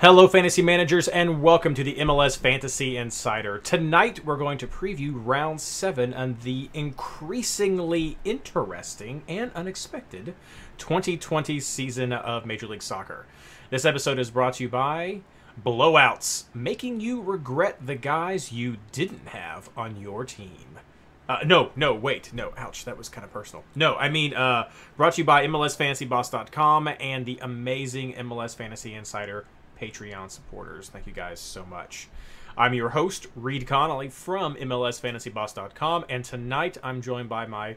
Hello, fantasy managers, and welcome to the MLS Fantasy Insider. Tonight, we're going to preview round seven and the increasingly interesting and unexpected 2020 season of Major League Soccer. This episode is brought to you by Blowouts, making you regret the guys you didn't have on your team. Uh, no, no, wait, no, ouch, that was kind of personal. No, I mean, uh, brought to you by MLSFantasyBoss.com and the amazing MLS Fantasy Insider Patreon supporters. Thank you guys so much. I'm your host, Reed Connolly from MLSFantasyBoss.com, and tonight I'm joined by my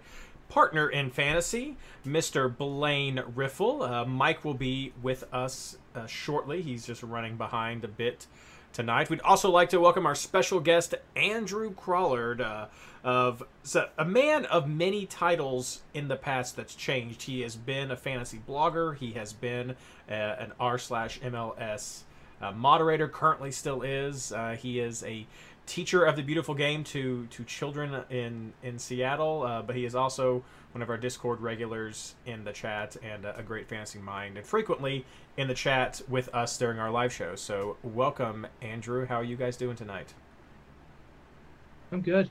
partner in fantasy, Mr. Blaine Riffle. Uh, Mike will be with us uh, shortly. He's just running behind a bit tonight. We'd also like to welcome our special guest, Andrew Crawlard, uh, of a man of many titles in the past that's changed. He has been a fantasy blogger. He has been uh, an r slash MLS uh, moderator. Currently, still is. Uh, he is a teacher of the beautiful game to to children in in Seattle. Uh, but he is also one of our Discord regulars in the chat and a, a great fantasy mind, and frequently in the chat with us during our live show. So, welcome, Andrew. How are you guys doing tonight? I'm good.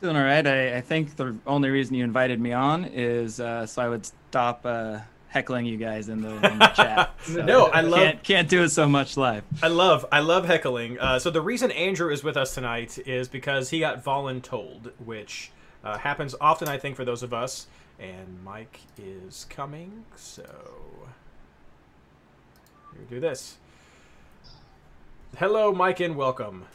Doing all right. I, I think the only reason you invited me on is uh, so I would stop uh, heckling you guys in the, in the chat. So No, I love- Can't, can't do it so much live. I love I love heckling. Uh, so the reason Andrew is with us tonight is because he got voluntold, which uh, happens often, I think, for those of us. And Mike is coming, so here we do this. Hello, Mike, and welcome.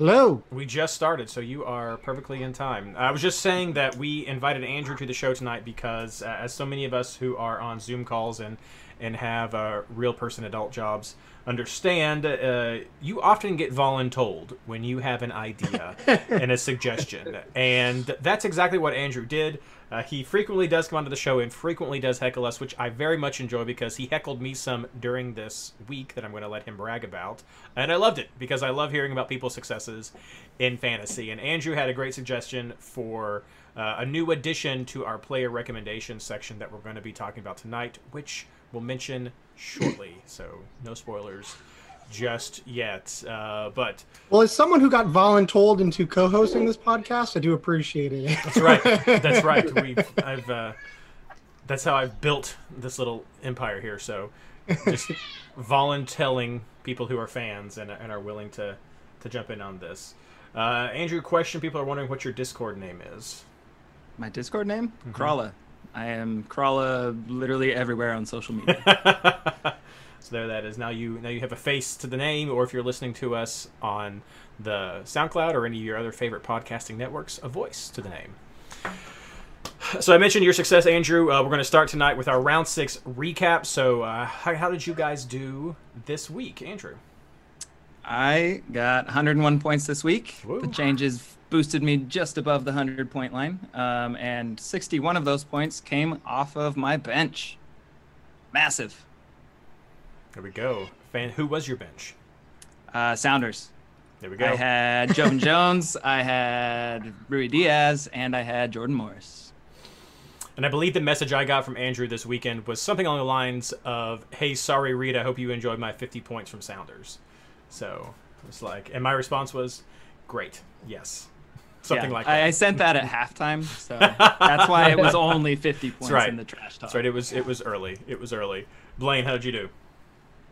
Hello. We just started, so you are perfectly in time. I was just saying that we invited Andrew to the show tonight because, uh, as so many of us who are on Zoom calls and and have uh, real person adult jobs understand, uh, you often get voluntold when you have an idea and a suggestion, and that's exactly what Andrew did. Uh, he frequently does come onto the show and frequently does heckle us, which I very much enjoy because he heckled me some during this week that I'm going to let him brag about. And I loved it because I love hearing about people's successes in fantasy. And Andrew had a great suggestion for uh, a new addition to our player recommendation section that we're going to be talking about tonight, which we'll mention shortly. So, no spoilers just yet. Uh, but Well, as someone who got voluntold into co-hosting this podcast, I do appreciate it. That's right. That's right. We, I've, uh, that's how I've built this little empire here. So, just voluntelling people who are fans and, and are willing to, to jump in on this. Uh, Andrew, question: People are wondering what your Discord name is. My Discord name? Mm-hmm. Krala. I am Krala literally everywhere on social media. So there that is. Now you now you have a face to the name, or if you're listening to us on the SoundCloud or any of your other favorite podcasting networks, a voice to the name. So I mentioned your success, Andrew. Uh, we're going to start tonight with our round six recap. So uh, how, how did you guys do this week, Andrew? I got 101 points this week. The changes boosted me just above the 100 point line. Um, and 61 of those points came off of my bench. Massive. There we go. Fan, who was your bench? Uh, Sounders. There we go. I had Joevin Jones, I had Ruidíaz, and I had Jordan Morris. And I believe the message I got from Andrew this weekend was something along the lines of, "Hey, sorry, Reed. I hope you enjoyed my 50 points from Sounders." So it's like, and my response was, "Great, yes." Something Yeah, like I, that. I sent that at halftime, so that's why it was only 50 points right. in the trash talk. That's right. It was it was early. It was early. Blaine, how did you do?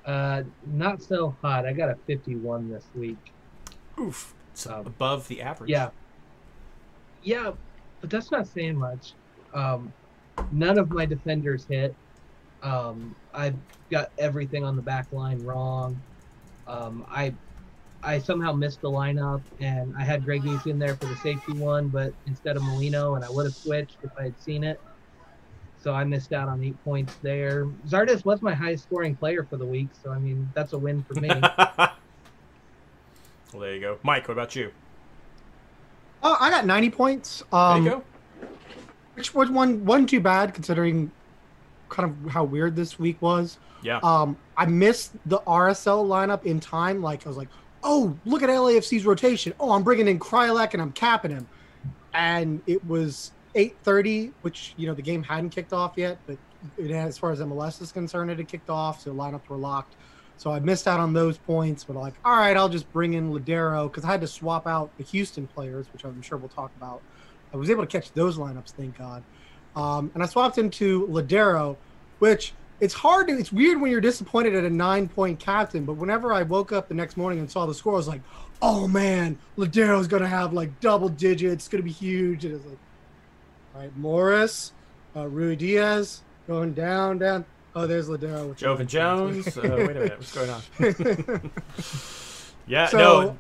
Uh, not so hot. I got a 51 this week. Oof. Um, above the average. Yeah. Yeah, but that's not saying much. Um, none of my defenders hit. Um, I've got everything on the back line wrong. Um, I I somehow missed the lineup, and I had Gregus in there for the safety one, but instead of Molino, and I would have switched if I had seen it. So I missed out on eight points there. Zardes was my highest scoring player for the week, so I mean that's a win for me. well, there you go. Mike, what about you? Oh, I got 90 points. There Um, you go. which was one wasn't too bad considering kind of how weird this week was. Yeah. Um, I missed the RSL lineup in time. Like I was like, oh, look at LAFC's rotation. Oh, I'm bringing in Kreilach and I'm capping him, and it was 8:30, which you know the game hadn't kicked off yet, but it, as far as MLS is concerned, it had kicked off, so lineups were locked. So I missed out on those points, but like, all right, I'll just bring in Lodeiro because I had to swap out the Houston players, which I'm sure we'll talk about. I was able to catch those lineups, thank God. Um, and I swapped into Lodeiro, which it's hard to, it's weird when you're disappointed at a nine point captain, but whenever I woke up the next morning and saw the score, I was like, oh man, Lodeiro's going to have like double digits, it's going to be huge. And it's like, right, Morris, uh, Ruidíaz going down, down. Oh, there's Lodeiro. with Joevin nine. Jones. uh, wait a minute. What's going on? yeah. so no.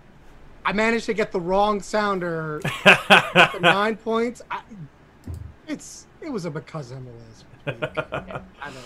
I managed to get the wrong sounder for nine points. I, it's it was a because MLS. I don't.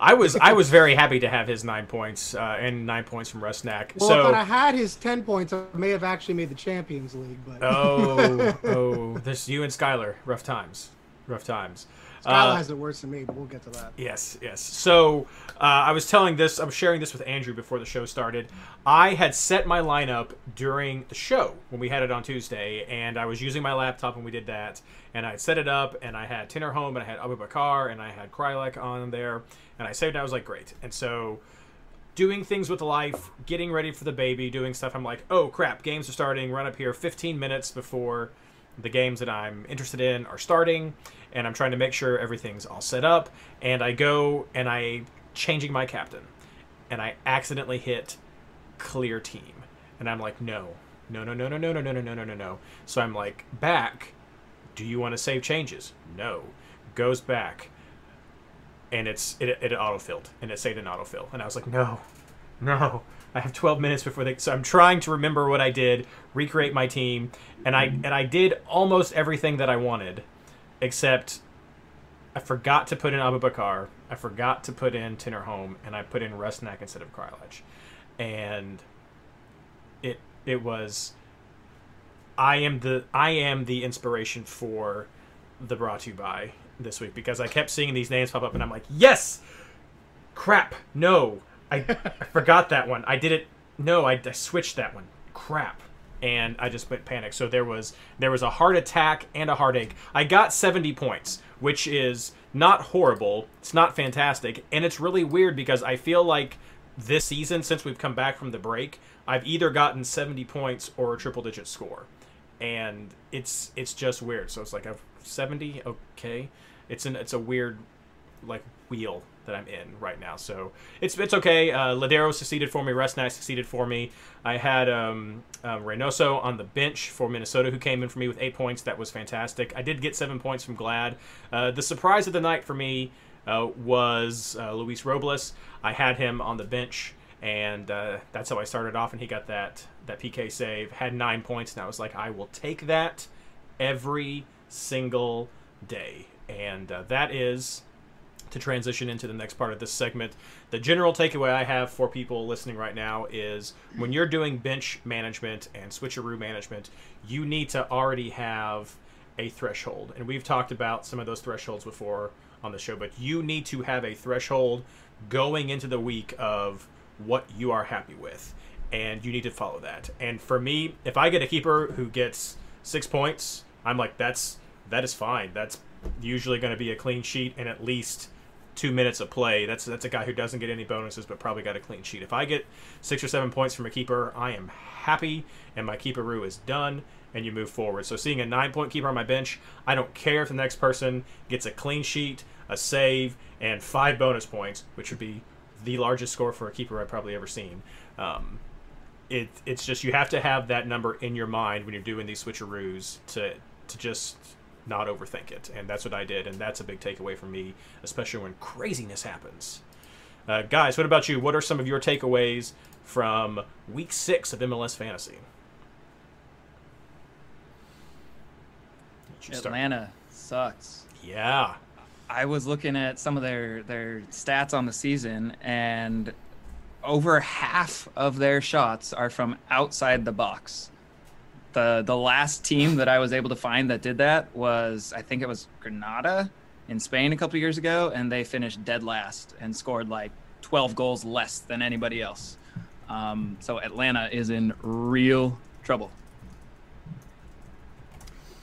I was I was very happy to have his nine points uh, and nine points from Rusnak. Well, so if I had his ten points, I may have actually made the Champions League. But oh oh, this you and Skylar, rough times, rough times. Skylar Uh, has it worse than me. But we'll get to that. Yes, yes. So uh, I was telling this, I was sharing this with Andrew before the show started. I had set my lineup during the show when we had it on Tuesday, and I was using my laptop when we did that. And I had set it up, and I had Tinnerholm, and I had Abubakar, and I had Kreilach on there, and I saved. it. I was like, great. And so doing things with life, getting ready for the baby, doing stuff. I'm like, oh crap, games are starting. Run up here 15 minutes before the games that I'm interested in are starting, and I'm trying to make sure everything's all set up. And I go and I changing my captain, and I accidentally hit clear team, and I'm like, no, no, no, no, no, no, no, no, no, no, no, no, no. So I'm like, back. Do you want to save changes? No. Goes back and it's it, it autofilled and it saved an autofill and i was like no no i have 12 minutes before they so i'm trying to remember what i did recreate my team and i mm-hmm. and i did almost everything that i wanted except i forgot to put in Abubakar i forgot to put in Tinnerholm and i put in Rusnak instead of Kreilach. and it it was i am the i am the inspiration for the brought to you by this week because I kept seeing these names pop up and I'm like, yes, crap, no, I, I forgot that one. I did it. No, I, I switched that one. Crap. And I just went panic. So there was there was a heart attack and a heartache. I got 70 points, which is not horrible. It's not fantastic, and it's really weird because I feel like this season, since we've come back from the break, I've either gotten 70 points or a triple digit score and it's it's just weird. So it's like I've seventy. Okay, it's an it's a weird like wheel that I'm in right now. So it's it's okay. Uh, Lodeiro succeeded for me. Rusnak succeeded for me. I had um, uh, Reynoso on the bench for Minnesota, who came in for me with eight points. That was fantastic. I did get seven points from Glad. Uh, the surprise of the night for me uh, was uh, Luis Robles. I had him on the bench, and uh, that's how I started off. And he got that that PK save. Had nine points, and I was like, I will take that every single day. And that is to transition into the next part of this segment. The general takeaway I have for people listening right now is when you're doing bench management and switcheroo management, you need to already have a threshold. And we've talked about some of those thresholds before on the show, but you need to have a threshold going into the week of what you are happy with. And you need to follow that. And for me, if I get a keeper who gets six points, I'm like, that's that is fine. That's usually going to be a clean sheet and at least two minutes of play. That's that's a guy who doesn't get any bonuses, but probably got a clean sheet. If I get six or seven points from a keeper, I am happy, and my keeperoo is done, and you move forward. So seeing a nine point keeper on my bench, I don't care if the next person gets a clean sheet, a save, and five bonus points, which would be the largest score for a keeper I've probably ever seen. Um, it it's just you have to have that number in your mind when you're doing these switcheroos to to just not overthink it, and that's what I did, and that's a big takeaway for me, especially when craziness happens. Uh, guys, what about you? What are some of your takeaways from Week Six of MLS Fantasy? Atlanta sucks. Yeah, I was looking at some of their their stats on the season, and over half of their shots are from outside the box. The The last team that I was able to find that did that was I think it was Granada in Spain a couple years ago, and they finished dead last and scored like 12 goals less than anybody else. Um, so Atlanta is in real trouble.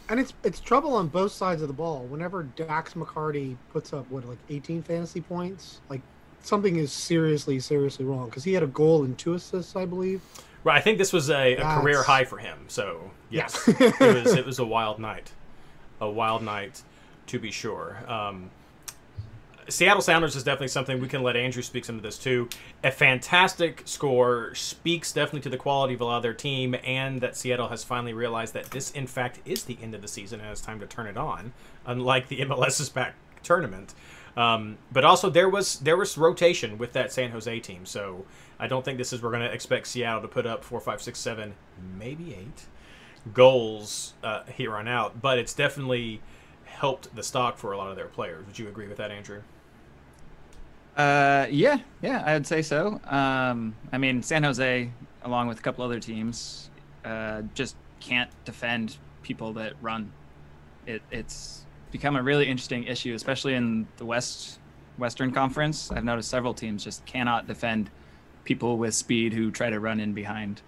And it's it's trouble on both sides of the ball. Whenever Dax McCarty puts up what like 18 fantasy points, like something is seriously seriously wrong because he had a goal and two assists, I believe. Right, I think this was a, a career high for him. So yes, Yeah. it was it was a wild night, a wild night, to be sure. Um, Seattle Sounders is definitely something we can let Andrew speak some of this too. A fantastic score speaks definitely to the quality of a lot of their team, and that Seattle has finally realized that this, in fact, is the end of the season and it's time to turn it on. Unlike the MLS's back tournament, um, but also there was there was rotation with that San Jose team, so I don't think this is we're going to expect Seattle to put up four, five, six, seven, maybe eight goals uh, here on out. But it's definitely helped the stock for a lot of their players. Would you agree with that, Andrew? Uh, yeah, yeah, I would say so. Um, I mean, San Jose, along with a couple other teams, uh, just can't defend people that run. It, it's become a really interesting issue, especially in the West Western Conference. I've noticed several teams just cannot defend people with speed who try to run in behind,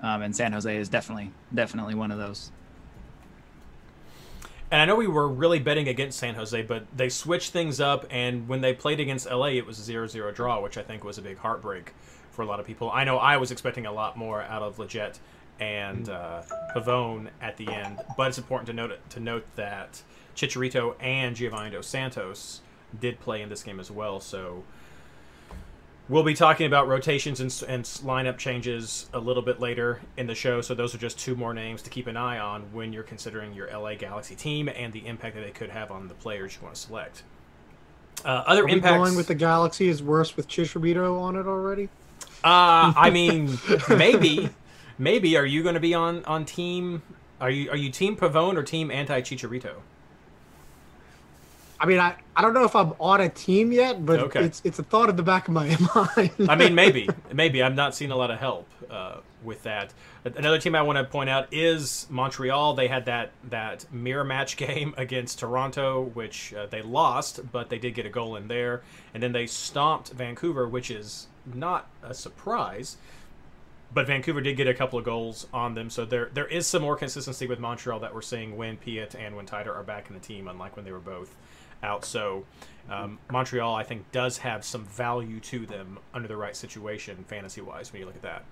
um, and San Jose is definitely definitely one of those. And I know we were really betting against San Jose, but they switched things up, and when they played against LA, it was a 0 0 draw, which I think was a big heartbreak for a lot of people. I know I was expecting a lot more out of Lletget and uh, Pavone at the end, but it's important to note to note that Chicharito and Giovanni Dos Santos did play in this game as well, so We'll be talking about rotations and, and lineup changes a little bit later in the show. So those are just two more names to keep an eye on when you're considering your LA Galaxy team and the impact that they could have on the players you want to select. Uh, other Are impacts. going with the Galaxy is worse with Chicharito on it already? Uh, I mean, maybe, maybe. Are you going to be on on team? Are you are you team Pavone or team anti Chicharito? I mean, I, I don't know if I'm on a team yet, but Okay. it's it's a thought in the back of my mind. I mean, maybe, maybe. I'm not seeing a lot of help uh, with that. Another team I want to point out is Montreal. They had that that mirror match game against Toronto, which uh, they lost, but they did get a goal in there, and then they stomped Vancouver, which is not a surprise. But Vancouver did get a couple of goals on them, so there there is some more consistency with Montreal that we're seeing when Piatti and when Taider are back in the team, unlike when they were both out. So um, Montreal, I think, does have some value to them under the right situation, fantasy wise, when you look at that.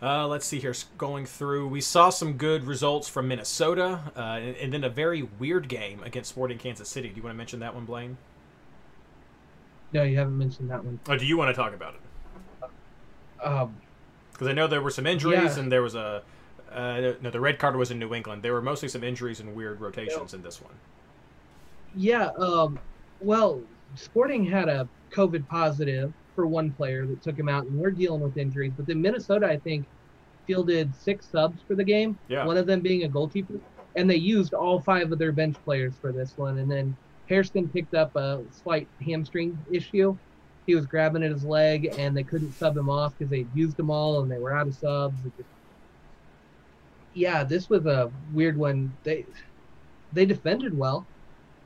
Uh, let's see here. Going through, we saw some good results from Minnesota, uh, and, and then a very weird game against Sporting Kansas City. Do you want to mention that one, Blaine? No, you haven't mentioned that one. Or do you want to talk about it? Um, Because I know there were some injuries, Yeah. and there was a uh, no. The red card was in New England. There were mostly some injuries and weird rotations in this one. Yeah. Um, well, Sporting had a COVID positive for one player that took him out, and we're dealing with injuries. But then Minnesota, I think, fielded six subs for the game. Yeah. One of them being a goalkeeper, and they used all five of their bench players for this one. And then Hairston picked up a slight hamstring issue. He was grabbing at his leg, and they couldn't sub him off because they'd used them all, and they were out of subs. Just- yeah, this was a weird one. They they defended well.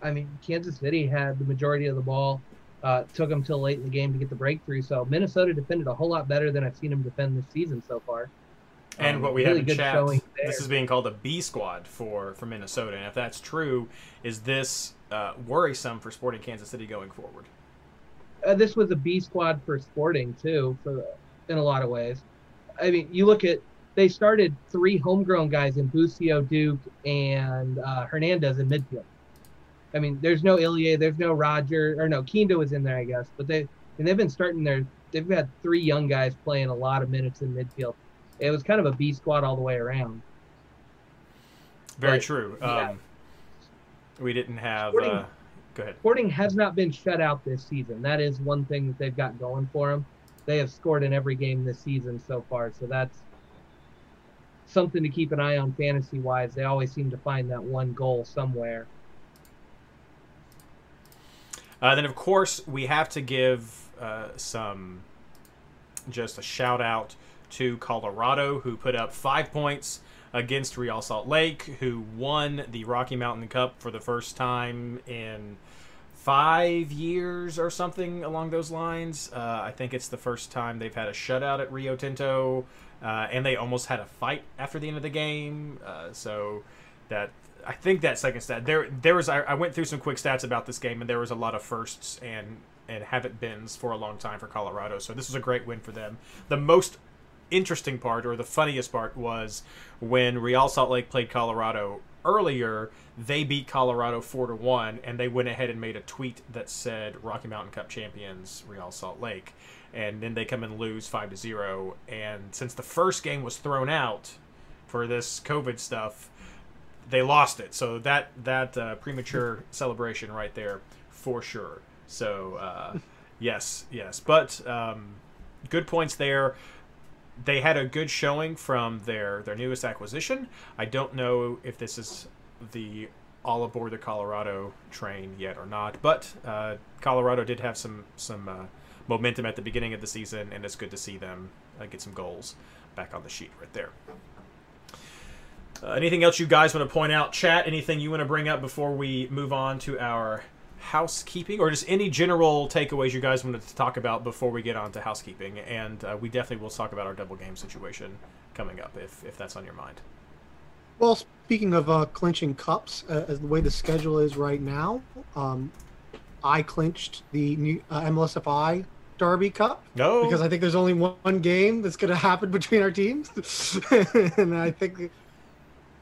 I mean, Kansas City had the majority of the ball. Uh, took them till late in the game to get the breakthrough. So Minnesota defended a whole lot better than I've seen them defend this season so far. And Um, what we really have in chat, this is being called a B squad for for Minnesota. And if that's true, is this uh, worrisome for Sporting Kansas City going forward? uh, this was a B squad for Sporting too, for in a lot of ways. I mean, you look at they started three homegrown guys in Busio, Duke, and uh, Hernandez in midfield. I mean, there's no Ilie, there's no Roger, or no Kinda was in there, I guess, but they and they've been starting their. They've had three young guys playing a lot of minutes in midfield. It was kind of a B squad all the way around. Very But, true. yeah. Um, we didn't have. Sporting- Uh, go ahead. Sporting has not been shut out this season. That is one thing that they've got going for them. They have scored in every game this season so far, so that's something to keep an eye on fantasy wise. They always seem to find that one goal somewhere. Uh, then, of course, we have to give uh, some just a shout out to Colorado, who put up five points against Real Salt Lake, who won the Rocky Mountain Cup for the first time in five years or something along those lines. Uh, I think it's the first time they've had a shutout at Rio Tinto, uh, and they almost had a fight after the end of the game. Uh, so that I think that second stat there there was I, I went through some quick stats about this game, and there was a lot of firsts and and haven't beens for a long time for Colorado. So this was a great win for them. The most interesting part or the funniest part was when Real Salt Lake played Colorado earlier. They beat Colorado four to one, and they went ahead and made a tweet that said "Rocky Mountain Cup champions Real Salt Lake," and then they come and lose five to zero. And since the first game was thrown out for this COVID stuff, they lost it. So that that uh, premature celebration right there for sure. So uh, yes, yes, but um, good points there. They had a good showing from their their newest acquisition. I don't know if this is the all aboard the Colorado train yet or not, but uh, Colorado did have some some uh, momentum at the beginning of the season, and it's good to see them uh, get some goals back on the sheet right there. Uh, anything else you guys want to point out? Chat, anything you want to bring up before we move on to our housekeeping, or just any general takeaways you guys wanted to talk about before we get on to housekeeping? And uh, we definitely will talk about our double game situation coming up if, if that's on your mind. Well, speaking of uh, clinching cups, uh, as the way the schedule is right now, um, I clinched the new uh, MLSFI Derby Cup No, because I think there's only one, one game that's going to happen between our teams, and I think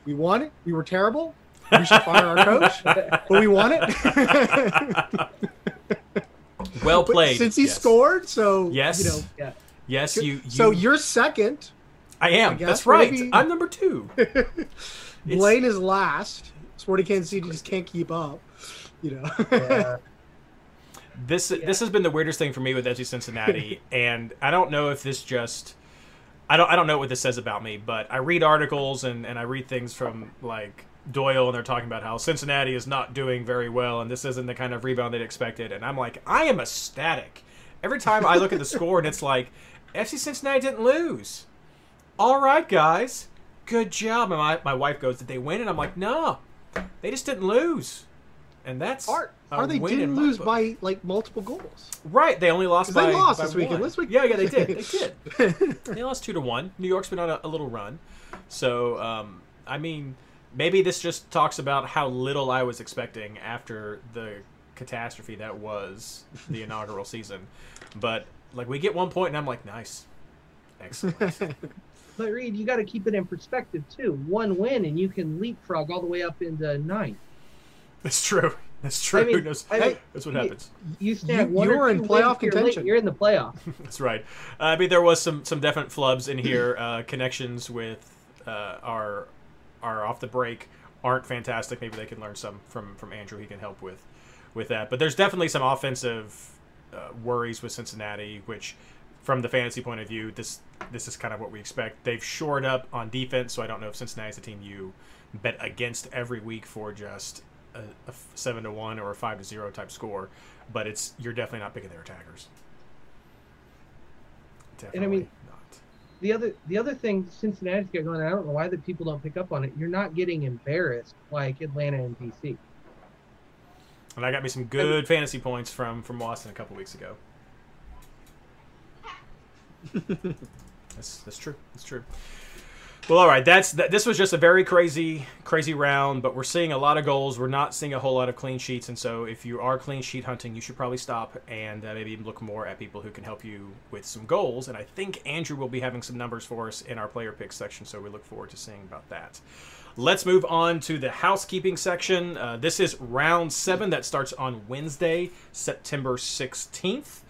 we won it. We were terrible. We should fire our coach, but we won it. well But played. since he yes. scored. So Yes. you know. Yeah. Yes, you. you So you're second. I am. I guess, That's right. maybe- I'm number two. It's- Blaine is last. Sporting Kansas City just can't keep up. You know. Yeah. This this has been the weirdest thing for me with FC Cincinnati, and I don't know if this just I don't I don't know what this says about me, but I read articles and and I read things from like Doyle and they're talking about how Cincinnati is not doing very well and this isn't the kind of rebound they'd expected, and I'm like I am ecstatic every time I look at the score and it's like FC Cincinnati didn't lose. All right, guys, good job. And my my wife goes, did they win? And I'm like, no, they just didn't lose, and that's Or, a or they didn't lose book. by like multiple goals. Right, they only lost by they lost by this weekend. This week- Yeah, yeah, they did. They did. they lost two to one. New York's been on a, a little run, so um, I mean, maybe this just talks about how little I was expecting after the catastrophe that was the inaugural season. But like, we get one point, and I'm like, nice, excellent. But Reed, you got to keep it in perspective too. One win, and you can leapfrog all the way up into ninth. That's true. That's true. I mean- that's, I mean, that's what you- happens. You stand You- you were in playoff wins, you're late, contention. You're in the playoff. That's right. Uh, I mean, there was some some definite flubs in here. Uh, connections with uh, our our off the break aren't fantastic. Maybe they can learn some from from Andrew. He can help with with that. But there's definitely some offensive uh, worries with Cincinnati, which from the fantasy point of view, this this is kind of what we expect. They've shored up on defense, so I don't know if Cincinnati's the team you bet against every week for just a, a f- seven to one or a five to zero type score. But it's you're definitely not picking their attackers. Definitely And I mean- not. The other the other thing Cincinnati's got going, I don't know why the people don't pick up on it. You're not getting embarrassed like Atlanta and DC. And I got me some good fantasy points from from Boston a couple weeks ago. that's that's true. That's true. Well, all right. That's that. This was just a very crazy, crazy round. But we're seeing a lot of goals. We're not seeing a whole lot of clean sheets. And so, if you are clean sheet hunting, you should probably stop and uh, maybe look more at people who can help you with some goals. And I think Andrew will be having some numbers for us in our player picks section. So we look forward to seeing about that. Let's move on to the housekeeping section. Uh, this is round seven that starts on Wednesday, September 16th.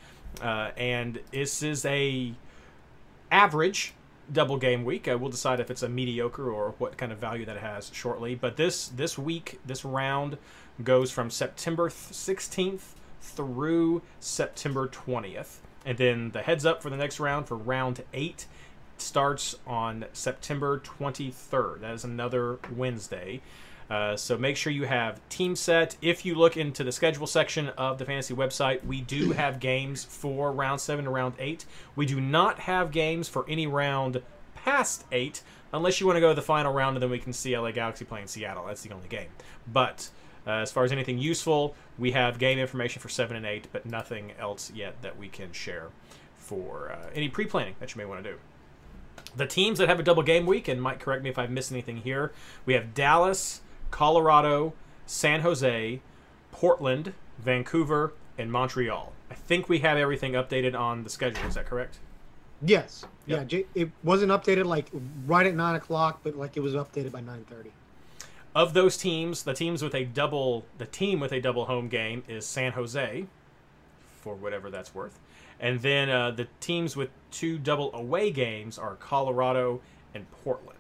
Uh, and this is a average double game week. Uh, we'll decide if it's a mediocre or what kind of value that has shortly. But this this week, this round goes from September 16th through September 20th. And then the heads up for the next round for round eight starts on September 23rd. That is another Wednesday. Uh, so make sure you have team set. If you look into the schedule section of the fantasy website, we do have games for round seven to round eight. We do not have games for any round past eight, unless you want to go to the final round and then we can see LA Galaxy playing Seattle. That's the only game. But uh, as far as anything useful, we have game information for seven and eight, but nothing else yet that we can share for uh, any pre-planning that you may want to do. The teams that have a double game week, and Mike, correct me if I've missed anything here. We have Dallas, Colorado, San Jose, Portland, Vancouver, and Montreal. I think we have everything updated on the schedule. Is that correct? Yes. Yep. Yeah. It wasn't updated like right at nine o'clock, but like it was updated by nine thirty. Of those teams, the teams with a double, the team with a double home game is San Jose, for whatever that's worth, and then uh, the teams with two double away games are Colorado and Portland.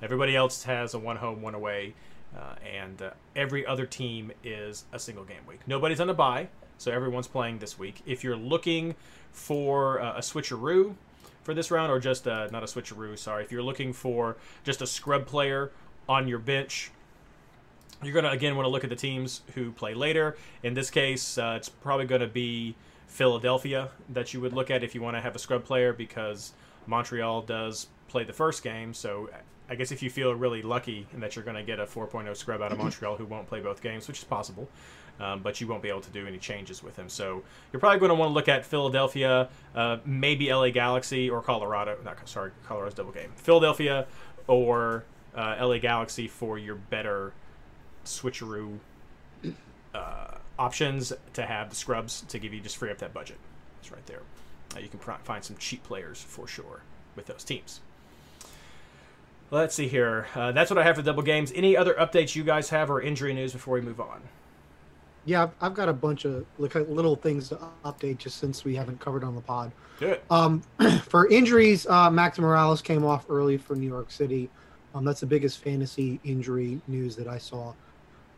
Everybody else has a one home, one away, uh, and uh, every other team is a single game week. Nobody's on a bye, so everyone's playing this week. If you're looking for uh, a switcheroo for this round, or just uh, not a switcheroo, sorry, if you're looking for just a scrub player on your bench you're going to again want to look at the teams who play later. In this case, uh, it's probably going to be Philadelphia that you would look at if you want to have a scrub player because Montreal does play the first game. So I guess if you feel really lucky and that you're going to get a 4.0 scrub out of Montreal who won't play both games, which is possible, um, but you won't be able to do any changes with him. So you're probably going to want to look at Philadelphia, uh, maybe LA Galaxy or Colorado. Not sorry, Colorado's double game. Philadelphia or uh, LA Galaxy for your better switcheroo uh, options to have the scrubs to give you just free up that budget. It's right there. Uh, you can pr- find some cheap players for sure with those teams. Let's see here. Uh, that's what I have for double games. Any other updates you guys have or injury news before we move on? Yeah, I've, I've got a bunch of little things to update just since we haven't covered on the pod. It. Um, for injuries, uh, Max Moralez came off early for New York City. Um, that's the biggest fantasy injury news that I saw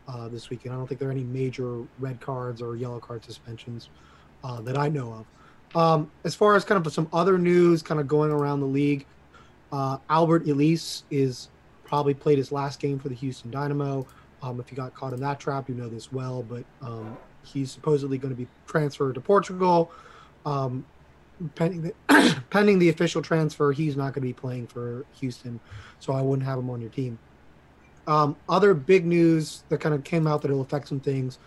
uh, this weekend. I don't think there are any major red cards or yellow card suspensions uh, that I know of. Um, as far as kind of some other news, kind of going around the league, uh, Alberth Elis is probably played his last game for the Houston Dynamo. Um, if you got caught in that trap, you know this well, but um, he's supposedly going to be transferred to Portugal. Um, pending the, pending the official transfer, he's not going to be playing for Houston, so I wouldn't have him on your team. Um, other big news that kind of came out that will affect some things.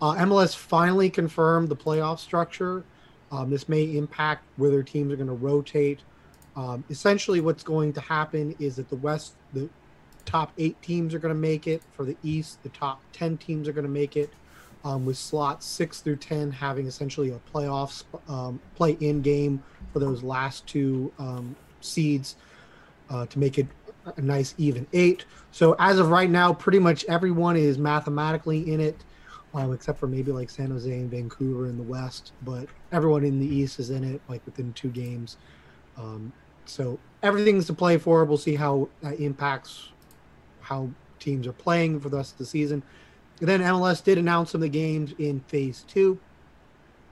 Uh, MLS finally confirmed the playoff structure. Um, this may impact whether teams are going to rotate. Um, essentially, what's going to happen is that the West, the top eight teams are going to make it. For the East, the top 10 teams are going to make it, um, with slots six through 10 having essentially a playoff um, play in game for those last two um, seeds uh, to make it a nice even eight. So as of right now, pretty much everyone is mathematically in it, um, except for maybe like San Jose and Vancouver in the West. But everyone in the East is in it, like within two games. Um, so everything's to play for. We'll see how that impacts how teams are playing for the rest of the season. And then MLS did announce some of the games in Phase Two,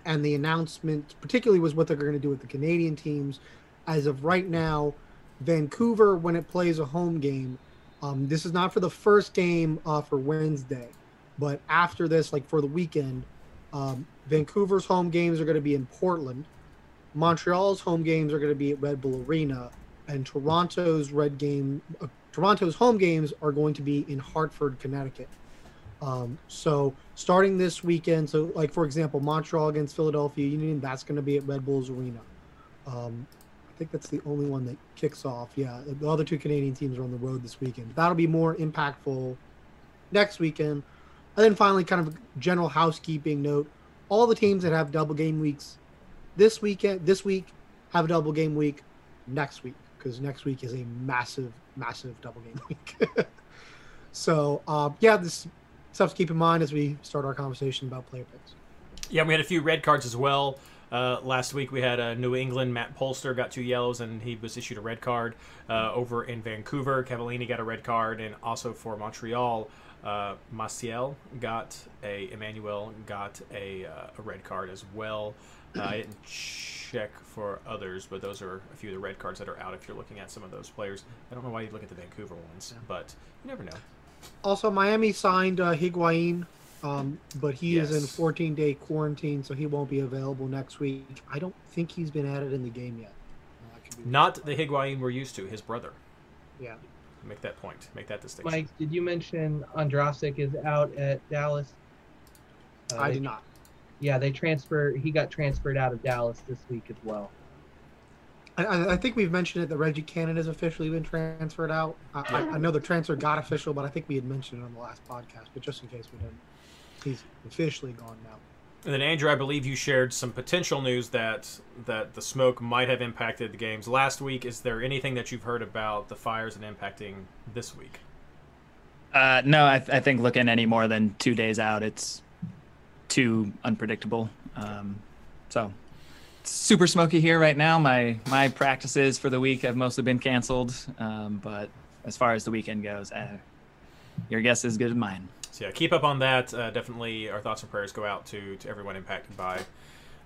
and the announcement particularly was what they're going to do with the Canadian teams. As of right now, Vancouver, when it plays a home game, um, this is not for the first game uh, for Wednesday, but after this, like for the weekend, um, Vancouver's home games are going to be in Portland. Montreal's home games are going to be at Red Bull Arena, and Toronto's red game, uh, Toronto's home games are going to be in Hartford, Connecticut. Um, so starting this weekend, so like for example, Montreal against Philadelphia Union, that's going to be at Red Bulls Arena. Um, I think that's the only one that kicks off. Yeah, the other two Canadian teams are on the road this weekend. That'll be more impactful next weekend. And then finally, kind of general housekeeping note: all the teams that have double game weeks this weekend, this week, have a double game week next week because next week is a massive, massive double game week. so uh, yeah, this stuff to keep in mind as we start our conversation about player picks. Yeah, we had a few red cards as well. Uh, last week we had a New England Matt Polster got two yellows and he was issued a red card. Uh, over in Vancouver, Cavallini got a red card, and also for Montreal, uh, Maciel got a Emmanuel got a, uh, a red card as well. I didn't check for others, but those are a few of the red cards that are out. If you're looking at some of those players, I don't know why you'd look at the Vancouver ones, but you never know. Also, Miami signed uh, Higuain, um, but he is in 14 day quarantine, so he won't be available next week. I don't think he's been added in the game yet. Uh, I could be- Not the Higuain we're used to, his brother. Yeah. Make that point. Make that distinction. Mike, did you mention Andrasic is out at Dallas? Uh, I did not. Yeah, they transfer. He got transferred out of Dallas this week as well. I- I, I think we've mentioned it that Reggie Cannon has officially been transferred out. I, I, I know the transfer got official, but I think we had mentioned it on the last podcast. But just in case we didn't, he's officially gone now. And then Andrew, I believe you shared some potential news that that the smoke might have impacted the games last week. Is there anything that you've heard about the fires and impacting this week? Uh, no, I, th- I think looking any more than two days out, it's too unpredictable. Um, so super smoky here right now. My my practices for the week have mostly been canceled. Um, but as far as the weekend goes, uh, your guess is good as mine. So yeah, keep up on that. Uh, definitely, our thoughts and prayers go out to, to everyone impacted by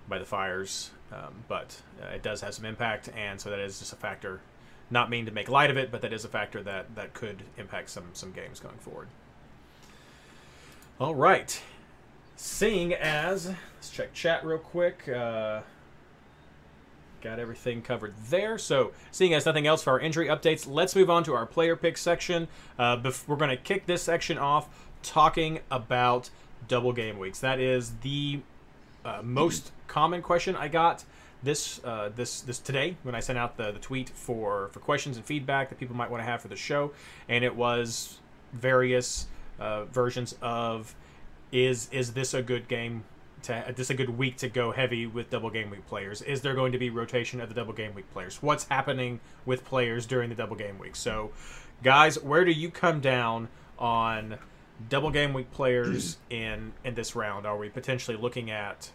by the fires. Um, but uh, it does have some impact, and so that is just a factor. Not mean to make light of it, but that is a factor that that could impact some some games going forward. All right. Seeing as let's check chat real quick. Uh, got everything covered there. So, seeing as nothing else for our injury updates, let's move on to our player pick section. Uh, we're going to kick this section off talking about double game weeks. That is the uh, most common question I got this uh, this this today when I sent out the, the tweet for for questions and feedback that people might want to have for the show, and it was various uh, versions of is is this a good game to this a good week to go heavy with double game week players? Is there going to be rotation of the double game week players? What's happening with players during the double game week? So, guys, where do you come down on double game week players in in this round? Are we potentially looking at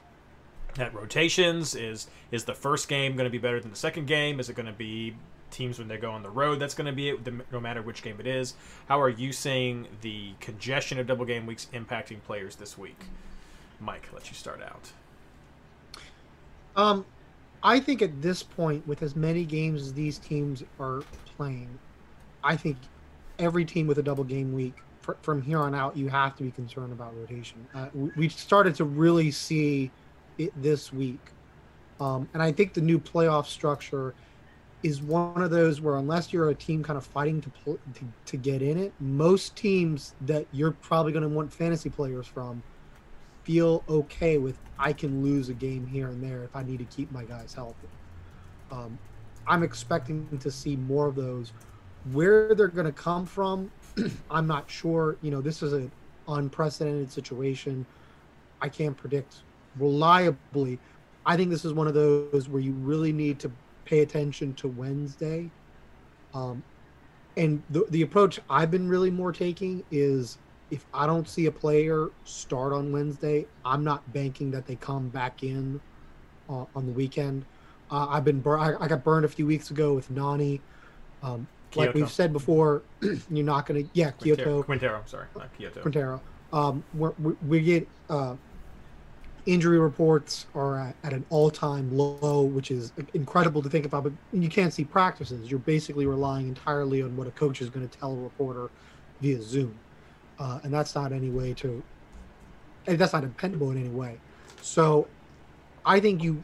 at rotations? Is is the first game going to be better than the second game? Is it going to be teams when they go on the road? That's going to be it, no matter which game it is. How are you seeing the congestion of double game weeks impacting players this week? Mike, let you start out. Um, I think at this point, with as many games as these teams are playing, I think every team with a double game week fr- from here on out, you have to be concerned about rotation. Uh, we, we started to really see it this week, um, and I think the new playoff structure is one of those where unless you're a team kind of fighting to to, to get in it, most teams that you're probably going to want fantasy players from feel okay with I can lose a game here and there if I need to keep my guys healthy. Um, I'm expecting to see more of those. Where they're going to come from, I'm not sure. You know, this is an unprecedented situation. I can't predict reliably. I think this is one of those where you really need to pay attention to Wednesday. Um, and the, the approach I've been really more taking is if I don't see a player start on Wednesday, I'm not banking that they come back in uh, on the weekend. Uh, I've been bur- I, I got burned a few weeks ago with Nani. Um, like we've said before, you're not going to yeah Quioto Quintero, sorry, not Quioto. Quintero. Um, we're, we we get uh, injury reports are at, an all-time low, which is incredible to think about. But you can't see practices. You're basically relying entirely on what a coach is going to tell a reporter via Zoom, uh, and that's not any way to. That's not dependable in any way. So, I think you.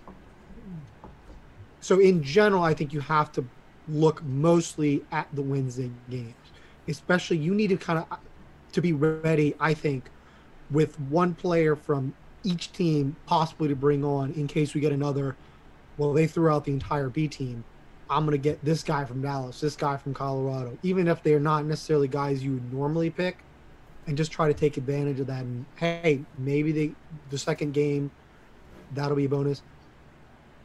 So in general, I think you have to look mostly at the Wednesday games, especially you need to kind of to be ready. I think with one player from each team possibly to bring on in case we get another. Well, they threw out the entire B team. I'm going to get this guy from Dallas, this guy from Colorado, even if they're not necessarily guys you would normally pick, and just try to take advantage of that. And hey, maybe they, the second game, that'll be a bonus.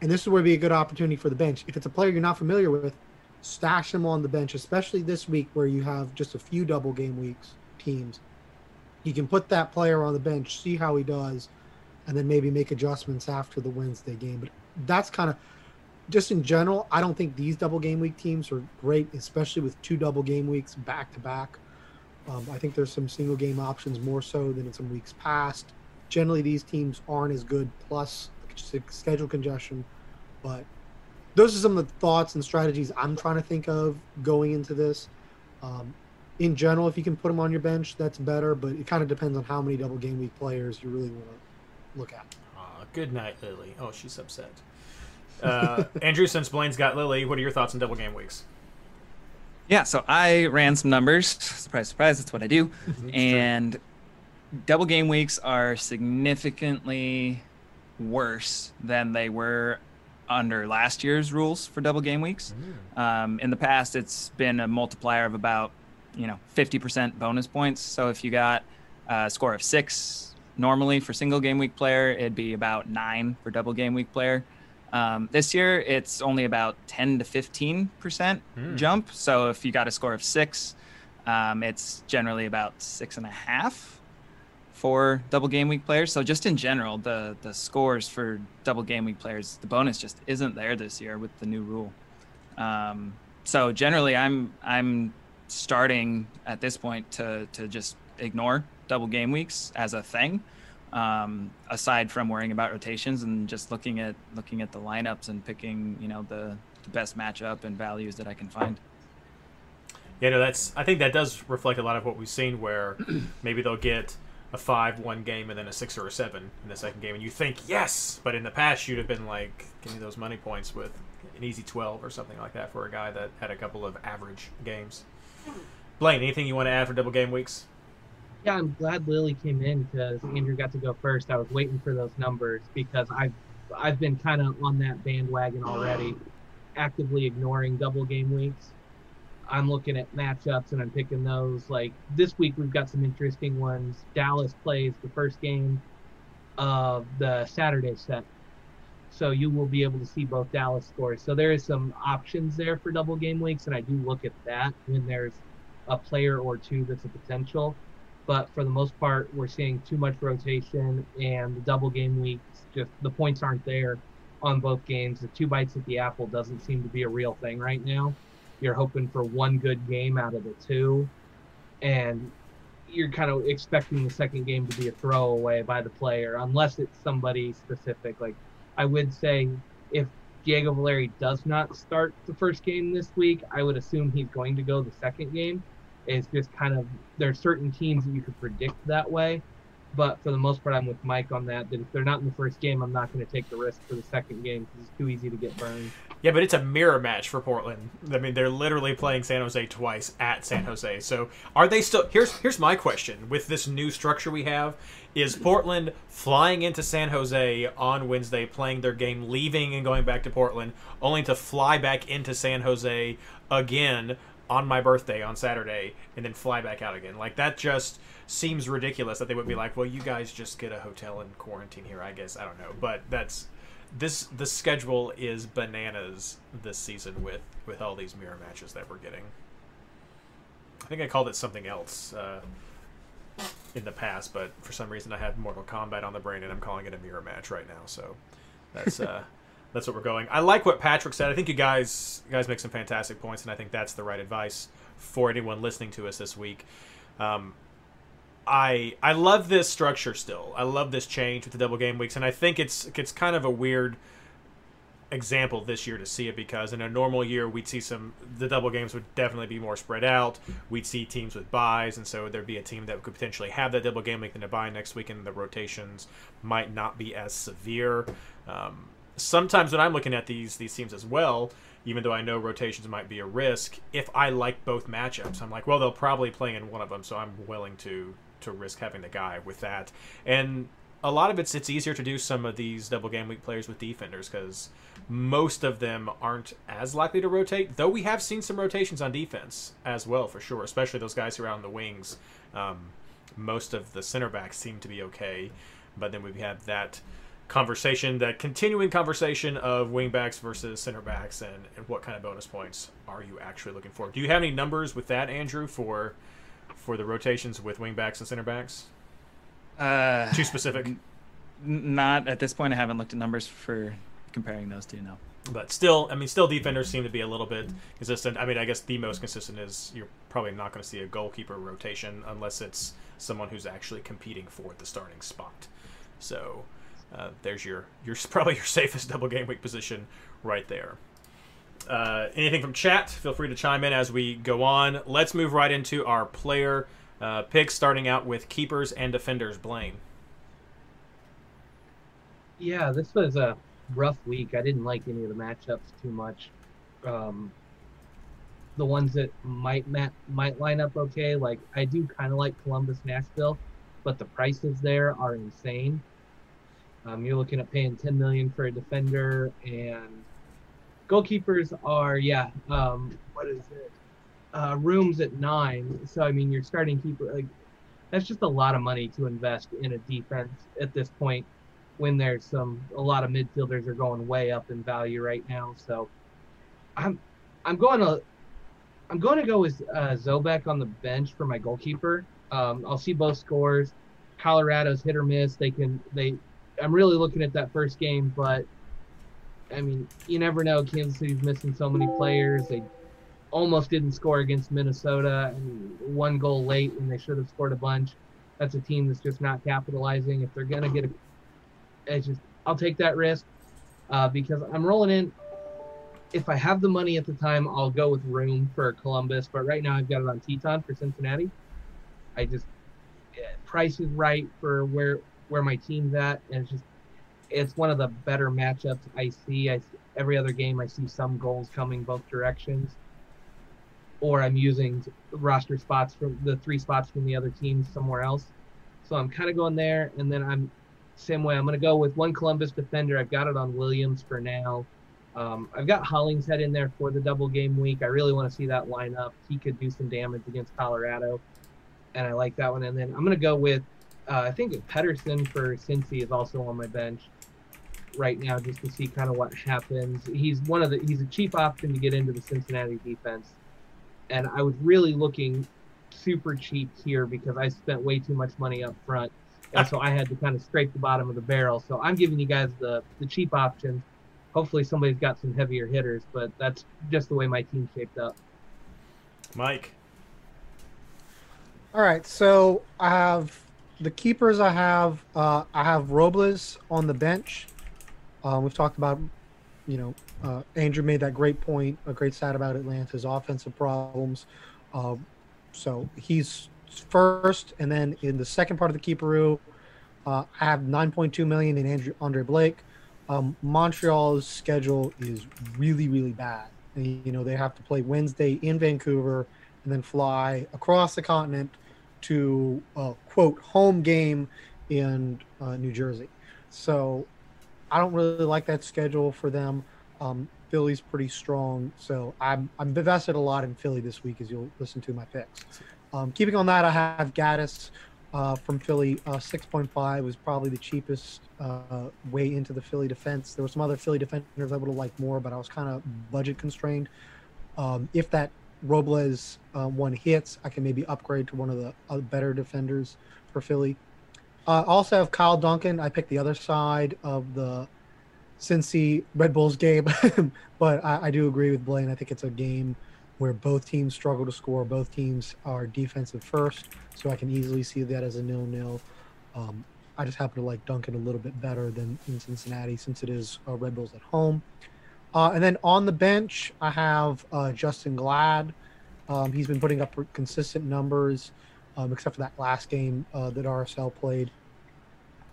And this is where be a good opportunity for the bench. If it's a player you're not familiar with, stash them on the bench, especially this week where you have just a few double game weeks teams. You can put that player on the bench, see how he does, and then maybe make adjustments after the Wednesday game. But that's kind of just in general. I don't think these double game week teams are great, especially with two double game weeks back to back. Um, I think there's some single game options more so than in some weeks past. Generally, these teams aren't as good. Plus schedule congestion, but those are some of the thoughts and strategies I'm trying to think of going into this. Um, in general, if you can put them on your bench, that's better. But it kind of depends on how many double game week players you really want look at. Aw, good night, Lily. Oh, she's upset. Uh, Andrew, since Blaine's got Lily, what are your thoughts on double game weeks? Yeah, so I ran some numbers. Surprise, surprise, that's what I do. and double game weeks are significantly worse than they were under last year's rules for double game weeks. Um, in the past, it's been a multiplier of about, you know, 50% bonus points. So if you got a score of six normally for single game week player, it'd be about nine for double game week player. Um, this year, it's only about 10 to 15 percent Hmm. jump. So if you got a score of six, um, it's generally about six and a half for double game week players. So just in general, the the scores for double game week players, the bonus just isn't there this year with the new rule. Um, so generally, I'm I'm starting at this point to to just ignore double game weeks as a thing um, aside from worrying about rotations and just looking at looking at the lineups and picking you know the, the best matchup and values that I can find. Yeah, no, that's. I think that does reflect a lot of what we've seen, where maybe they'll get a five one game and then a six or a seven in the second game, and you think yes, but in the past you'd have been like, give me those money points with an easy twelve or something like that for a guy that had a couple of average games. Blaine, anything you want to add for double game weeks? Yeah, I'm glad Lily came in because Andrew got to go first. I was waiting for those numbers because I've I've been kind of on that bandwagon already, actively ignoring double game weeks. I'm looking at matchups and I'm picking those. Like this week, we've got some interesting ones. Dallas plays the first game of the Saturday set, so you will be able to see both Dallas scores. So there is some options there for double game weeks, and I do look at that when there's a player or two that's a potential but for the most part, we're seeing too much rotation and the double game weeks. Just the points aren't there on both games. The two bites at the apple doesn't seem to be a real thing right now. You're hoping for one good game out of the two, and you're kind of expecting the second game to be a throwaway by the player, unless it's somebody specific. Like I would say, if Diego Valeri does not start the first game this week, I would assume he's going to go the second game. It's just kind of there are certain teams that you could predict that way, but for the most part, I'm with Mike on that. That if they're not in the first game, I'm not going to take the risk for the second game because it's too easy to get burned. Yeah, but it's a mirror match for Portland. I mean, they're literally playing San Jose twice at San Jose. So, are they still? Here's here's my question: with this new structure we have, is Portland flying into San Jose on Wednesday, playing their game, leaving and going back to Portland, only to fly back into San Jose again on my birthday on Saturday, and then fly back out again? Like that just seems ridiculous that they would be like, well, you guys just get a hotel and quarantine here. I guess I don't know, but that's this the schedule is bananas this season with with all these mirror matches that we're getting. I think I called it something else uh, in the past, but for some reason I have Mortal Kombat on the brain and I'm calling it a mirror match right now. So that's uh, that's what we're going. I like what Patrick said. I think you guys you guys make some fantastic points, and I think that's the right advice for anyone listening to us this week. Um, I I love this structure still. I love this change with the double game weeks, and I think it's it's kind of a weird example this year to see it because in a normal year we'd see some the double games would definitely be more spread out. We'd see teams with buys, and so there'd be a team that could potentially have that double game week and a buy next week, and the rotations might not be as severe. Um, sometimes when I'm looking at these these teams as well, even though I know rotations might be a risk, if I like both matchups, I'm like, well, they'll probably play in one of them, so I'm willing to to risk having the guy with that. And a lot of it's it's easier to do some of these double game week players with defenders because most of them aren't as likely to rotate. Though we have seen some rotations on defense as well, for sure, especially those guys who are on the wings. Um, most of the center backs seem to be okay, but then we have that conversation, that continuing conversation of wingbacks versus center backs, and, and what kind of bonus points are you actually looking for? Do you have any numbers with that, Andrew, for for the rotations with wingbacks and center backs? Uh, Too specific, n- not at this point. I haven't looked at numbers for comparing those two. No. but still, I mean, still defenders seem to be a little bit consistent. I mean, I guess the most consistent is you're probably not going to see a goalkeeper rotation unless it's someone who's actually competing for the starting spot. So uh, there's your your probably your safest double game week position right there. Uh, anything from chat? Feel free to chime in as we go on. Let's move right into our player uh, picks, starting out with keepers and defenders. Blaine. Yeah, this was a rough week. I didn't like any of the matchups too much. Um, the ones that might ma- might line up okay, like I do kind of like Columbus, Nashville, but the prices there are insane. Um, you're looking at paying 10 million for a defender, and goalkeepers are yeah. Um, what is it? Uh, Room's at nine. So I mean, your starting keeper like that's just a lot of money to invest in a defense at this point when there's some a lot of midfielders are going way up in value right now. So I'm I'm going to I'm going to go with uh, Zobek on the bench for my goalkeeper. Um, I'll see both scores. Colorado's hit or miss. They can they. I'm really looking at that first game, but I mean, you never know. Kansas City's missing so many players. They almost didn't score against Minnesota and one goal late when they should have scored a bunch. That's a team that's just not capitalizing. If they're gonna get a, it's just I'll take that risk uh, because I'm rolling in. If I have the money at the time, I'll go with Room for Columbus. But right now, I've got it on Tytoń for Cincinnati. I just yeah, price is right for where where my team's at, and it's just it's one of the better matchups I see. I every other game I see some goals coming both directions, or I'm using roster spots from the three spots from the other teams somewhere else. So I'm kind of going there, and then I'm same way. I'm going to go with one Columbus defender. I've got it on Williams for now. Um, I've got Hollingshead in there for the double game week. I really want to see that line up. He could do some damage against Colorado, and I like that one. And then I'm going to go with uh, I think Pedersen for Cincy is also on my bench right now just to see kind of what happens. He's one of the he's a cheap option to get into the Cincinnati defense, and I was really looking super cheap here because I spent way too much money up front, and so I had to kind of scrape the bottom of the barrel. So I'm giving you guys the the cheap option. Hopefully somebody's got some heavier hitters, but that's just the way my team shaped up. Mike. All right, so I have the keepers. I have uh, I have Robles on the bench. Um, we've talked about, you know, uh, Andrew made that great point, a great stat about Atlanta's offensive problems. Uh, so he's first, and then in the second part of the keeperoo, uh, I have 9.2 million in Andrew Andre Blake. Um, Montreal's schedule is really, really bad. And, you know, they have to play Wednesday in Vancouver and then fly across the continent to a quote home game in uh, New Jersey. So I don't really like that schedule for them. Um, Philly's pretty strong, so I'm I'm invested a lot in Philly this week, as you'll listen to my picks. Um, keeping on that, I have Gaddis uh, from Philly. Uh, 6.5 was probably the cheapest uh, way into the Philly defense. There were some other Philly defenders I would have liked more, but I was kind of budget constrained. Um, if that Robles uh, one hits, I can maybe upgrade to one of the uh, better defenders for Philly. Uh, also have Kyle Duncan. I picked the other side of the Cincy Red Bulls game, but I, I, do agree with Blaine. I think it's a game where both teams struggle to score. Both teams are defensive first, so I can easily see that as a nil-nil. Um, I just happen to like Duncan a little bit better than in Cincinnati since it is Red Bulls at home. Uh, and then on the bench, I have uh, Justen Glad. Um, he's been putting up consistent numbers, um, except for that last game uh, that RSL played.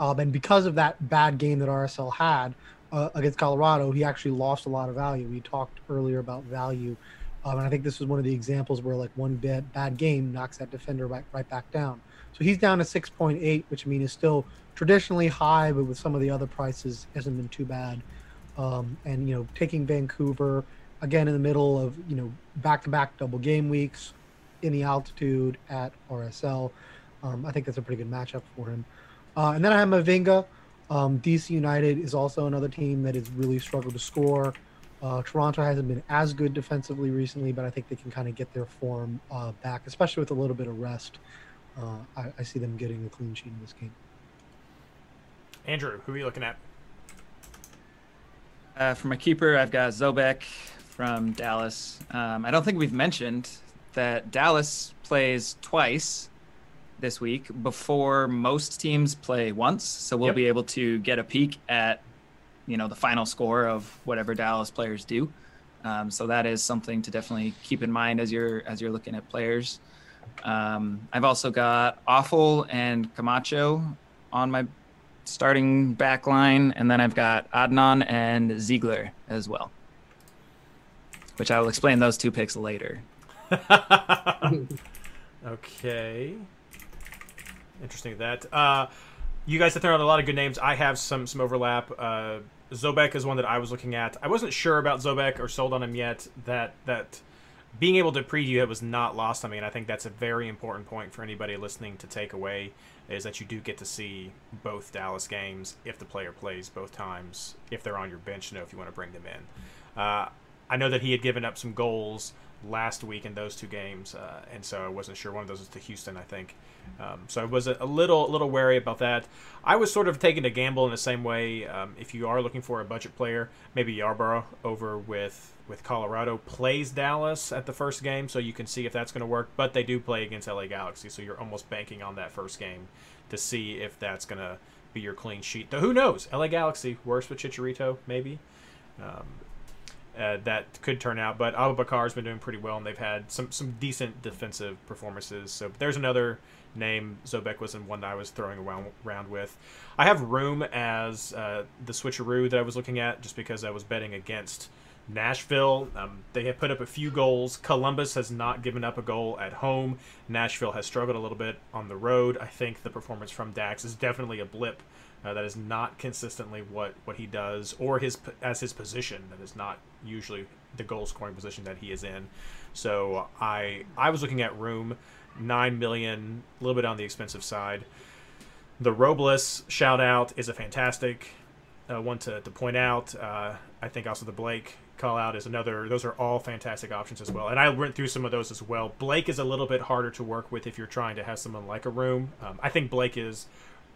Um, and because of that bad game that RSL had uh, against Colorado, he actually lost a lot of value. We talked earlier about value, um, and I think this was one of the examples where like one bad bad game knocks that defender right right back down. So he's down to 6.8, which I mean is still traditionally high, but with some of the other prices hasn't been too bad. Um, and you know, taking Vancouver again in the middle of you know back-to-back double game weeks in the altitude at RSL, um, I think that's a pretty good matchup for him. Uh, and then I have Mavinga. Um, DC United is also another team that has really struggled to score. Uh, Toronto hasn't been as good defensively recently, but I think they can kind of get their form uh, back, especially with a little bit of rest. Uh, I, I, see them getting a clean sheet in this game. Andrew, who are you looking at? Uh, for my keeper, I've got Zobek from Dallas. Um, I don't think we've mentioned that Dallas plays twice this week before most teams play once. So we'll yep. be able to get a peek at, you know, the final score of whatever Dallas players do. Um, so that is something to definitely keep in mind as you're as you're looking at players. Um, I've also got Afful and Camacho on my starting back line, and then I've got Adnan and Ziegler as well, which I will explain those two picks later. okay. Interesting that. Uh, you guys have thrown out a lot of good names. I have some some overlap. Uh, Zobek is one that I was looking at. I wasn't sure about Zobek or sold on him yet. That that being able to preview it was not lost on me, and I think that's a very important point for anybody listening to take away is that you do get to see both Dallas games if the player plays both times, if they're on your bench, you know if you want to bring them in. Uh, I know that he had given up some goals last week in those two games, uh, and so I wasn't sure. One of those was to Houston, I think. Um, so I was a, little, a little wary about that. I was sort of taking a gamble in the same way. Um, if you are looking for a budget player, maybe Yarborough over with with Colorado plays Dallas at the first game, so you can see if that's going to work. But they do play against LA Galaxy, so you're almost banking on that first game to see if that's going to be your clean sheet. Though who knows? LA Galaxy worse with Chicharito, maybe. Um, uh, that could turn out. But Abubakar has been doing pretty well, and they've had some some decent defensive performances. So there's another name. Zobek was in one that I was throwing around, around with. I have Room as uh, the switcheroo that I was looking at, just because I was betting against Nashville. Um, they have put up a few goals. Columbus has not given up a goal at home. Nashville has struggled a little bit on the road. I think the performance from Dax is definitely a blip. Uh, that is not consistently what, what he does, or his as his position. That is not usually the goal scoring position that he is in. So I I was looking at Room nine million, a little bit on the expensive side. The Robles shout out is a fantastic uh, one to, to point out. Uh, I think also the Blake call out is another. Those are all fantastic options as well. And I went through some of those as well. Blake is a little bit harder to work with if you're trying to have someone like a Room. Um, I think Blake is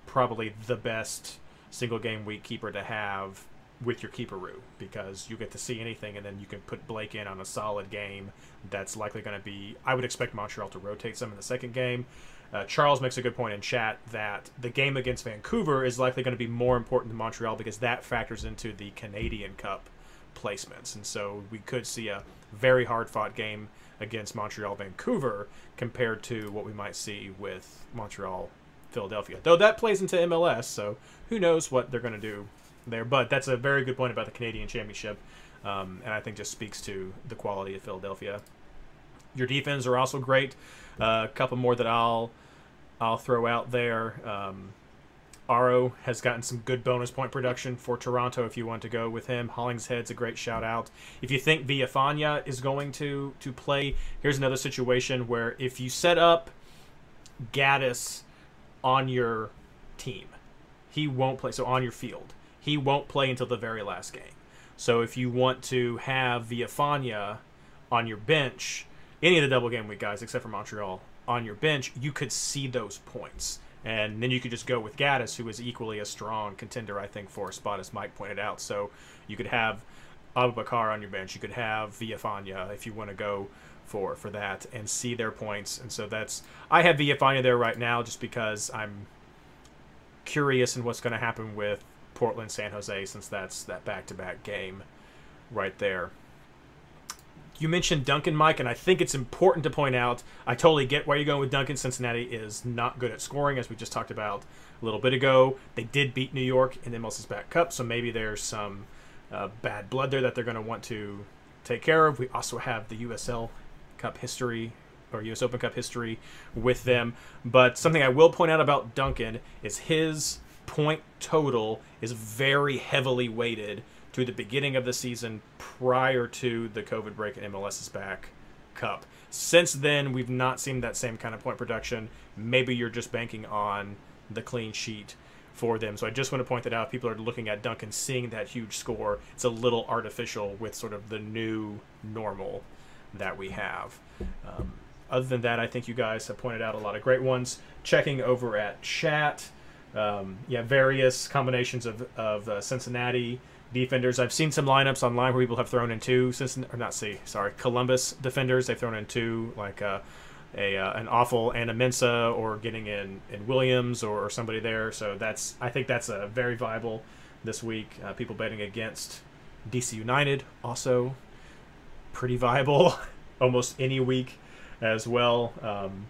probably the best single game week keeper to have with your keeperoo because you get to see anything and then you can put Blake in on a solid game that's likely going to be I would expect Montreal to rotate some in the second game. Uh, Charles makes a good point in chat that the game against Vancouver is likely going to be more important to Montreal because that factors into the Canadian Cup placements. And so we could see a very hard fought game against Montreal Vancouver compared to what we might see with Montreal Philadelphia. Though that plays into MLS, so who knows what they're going to do there. But that's a very good point about the Canadian Championship, um, and I think just speaks to the quality of Philadelphia. Your defense are also great. Uh, a couple more that I'll I'll throw out there. Um, Auro has gotten some good bonus point production for Toronto if you want to go with him. Hollingshead's a great shout out. If you think Villafaña is going to to play, here's another situation where if you set up Gaddis on your team. He won't play. So on your field, he won't play until the very last game. So if you want to have Villafaña on your bench, any of the double game week guys except for Montreal on your bench, you could see those points. And then you could just go with Gaddis, who is equally a strong contender, I think, for a spot, as Mike pointed out. So you could have Abubakar on your bench. You could have Villafaña if you want to go for for that and see their points. And so that's I have Villafaña there right now just because I'm curious in what's going to happen with Portland San Jose since that's that back to back game right there. You mentioned Duncan, Mike, and I think it's important to point out. I totally get why you're going with Duncan. Cincinnati is not good at scoring, as we just talked about a little bit ago. They did beat New York in the MLS's back cup, so maybe there's some uh, bad blood there that they're going to want to take care of. We also have the USL Cup history or U.S. Open Cup history with them. But something I will point out about Duncan is his point total is very heavily weighted to the beginning of the season prior to the COVID break and MLS's back cup. Since then, we've not seen that same kind of point production. Maybe you're just banking on the clean sheet for them. So I just want to point that out. People are looking at Duncan, seeing that huge score. It's a little artificial with sort of the new normal that we have. Um, other than that, I think you guys have pointed out a lot of great ones. Checking over at chat, um, yeah, various combinations of, of uh, Cincinnati defenders. I've seen some lineups online where people have thrown in two Cincinnati, or not see, sorry, Columbus defenders. They've thrown in two, like uh, a uh, an Afful Anna Mensah or getting in in Williams or, or, somebody there. So that's I think that's a very viable this week. Uh, people betting against DC United also pretty viable almost any week as well. Um,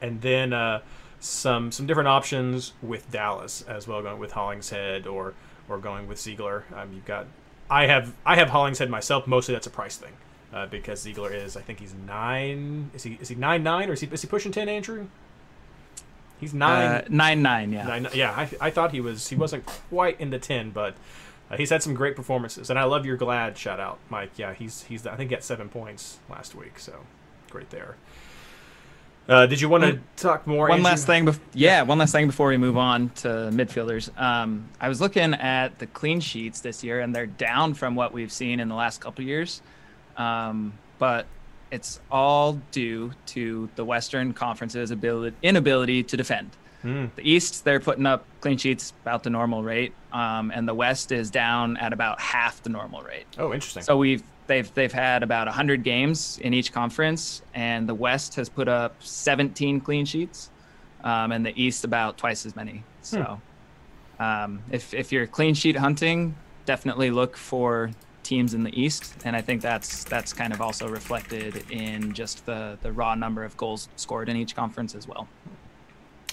and then uh, some some different options with Dallas as well, going with Hollingshead or or going with Ziegler. Um, you've got I have I have Hollingshead myself. Mostly that's a price thing uh, because Ziegler is I think he's nine. Is he is he nine nine or is he is he pushing ten? Andrew. He's nine. Uh, nine nine, yeah. Nine, yeah, I, I thought he was he wasn't quite in the ten, but uh, he's had some great performances, and I love your glad shout out, Mike. Yeah, he's he's I think he got seven points last week, so great there. Uh, did you want to talk more? One Andrew? last thing, bef- yeah, one last thing before we move on to midfielders. Um, I was looking at the clean sheets this year, and they're down from what we've seen in the last couple of years. Um, but it's all due to the Western Conference's ability, inability to defend. Hmm. The East, they're putting up clean sheets about the normal rate, um, and the West is down at about half the normal rate. Oh, interesting. So we've they've they've had about 100 games in each conference, and the West has put up 17 clean sheets, um, and the East about twice as many. So um, if if you're clean sheet hunting, definitely look for teams in the East, and I think that's that's kind of also reflected in just the the raw number of goals scored in each conference as well.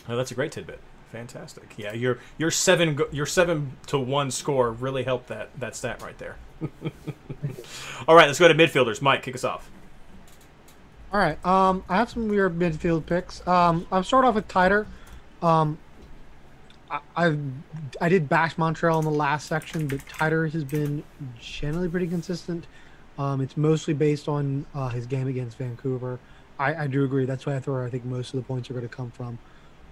Oh, that's a great tidbit. Fantastic. Yeah, your your seven your seven to one score really helped that that stat right there. All right, let's go to midfielders. Mike, kick us off. All right. Um, I have some weird midfield picks. Um, I'll start off with Taider. Um, I, I I did bash Montreal in the last section, but Taider has been generally pretty consistent. Um, it's mostly based on uh, his game against Vancouver. I, I do agree. That's why I throw. I think most of the points are going to come from.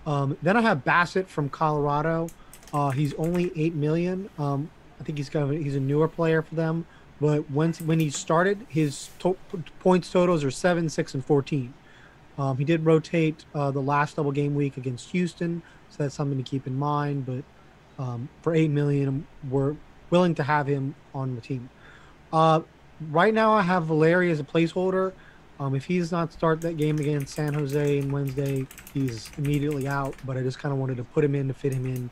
Um, then I have Bassett from Colorado. Uh, he's only eight million. Um, I think he's kind of he's a newer player for them. But once when he started, his to- points totals are seven, six, and fourteen. Um, he did rotate uh, the last double game week against Houston, so that's something to keep in mind. But um, for eight million, we're willing to have him on the team. Uh, right now, I have Valeri as a placeholder. Um, if he does not start that game against San Jose on Wednesday, he's immediately out. But I just kind of wanted to put him in to fit him in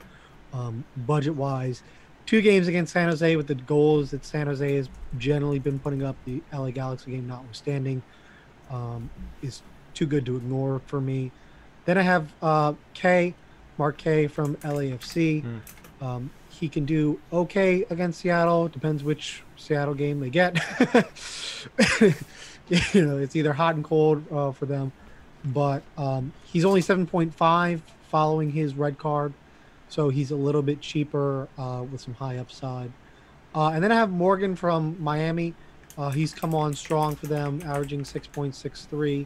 um, budget wise. Two games against San Jose with the goals that San Jose has generally been putting up, the LA Galaxy game notwithstanding, um, is too good to ignore for me. Then I have uh, Kaye, Mark Kaye from LAFC. Um, he can do okay against Seattle. Depends which Seattle game they get. you know, it's either hot and cold uh, for them. But um, he's only 7.5 following his red card. So he's a little bit cheaper uh, with some high upside. Uh, and then I have Morgan from Miami. Uh, he's come on strong for them, averaging 6.63.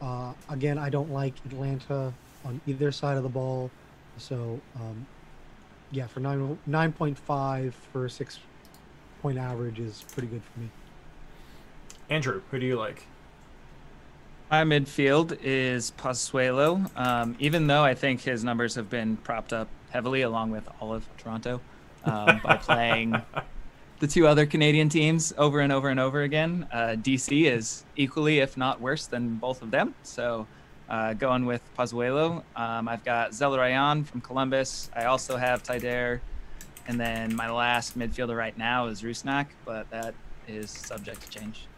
Uh, again, I don't like Atlanta on either side of the ball. So, um, yeah, for nine, 9.5 for a six point average is pretty good for me. Andrew, who do you like? My midfield is Pozuelo. Um, even though I think his numbers have been propped up heavily, along with all of Toronto, um, by playing the two other Canadian teams over and over and over again. Uh, DC is equally, if not worse, than both of them. So, uh, going with Pozuelo. Um, I've got Zelarayan from Columbus. I also have Taider. And then my last midfielder right now is Rusnak, but that is subject to change.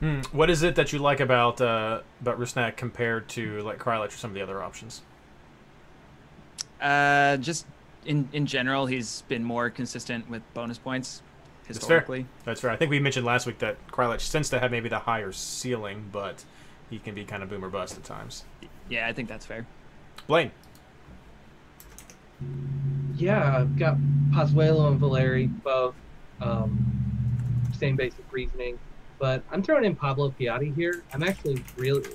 Hmm. What is it that you like about uh, about Rusnak compared to like Kreilach or some of the other options? Uh, just in in general, he's been more consistent with bonus points That's fair. historically. That's fair. I think we mentioned last week that Kreilach tends to have maybe the higher ceiling, but he can be kind of boomer bust at times. Yeah, I think that's fair. Blaine. Yeah, I've got Pozuelo and Valeri both. Um, same basic reasoning, but I'm throwing in Pablo Piatti here. I'm actually really,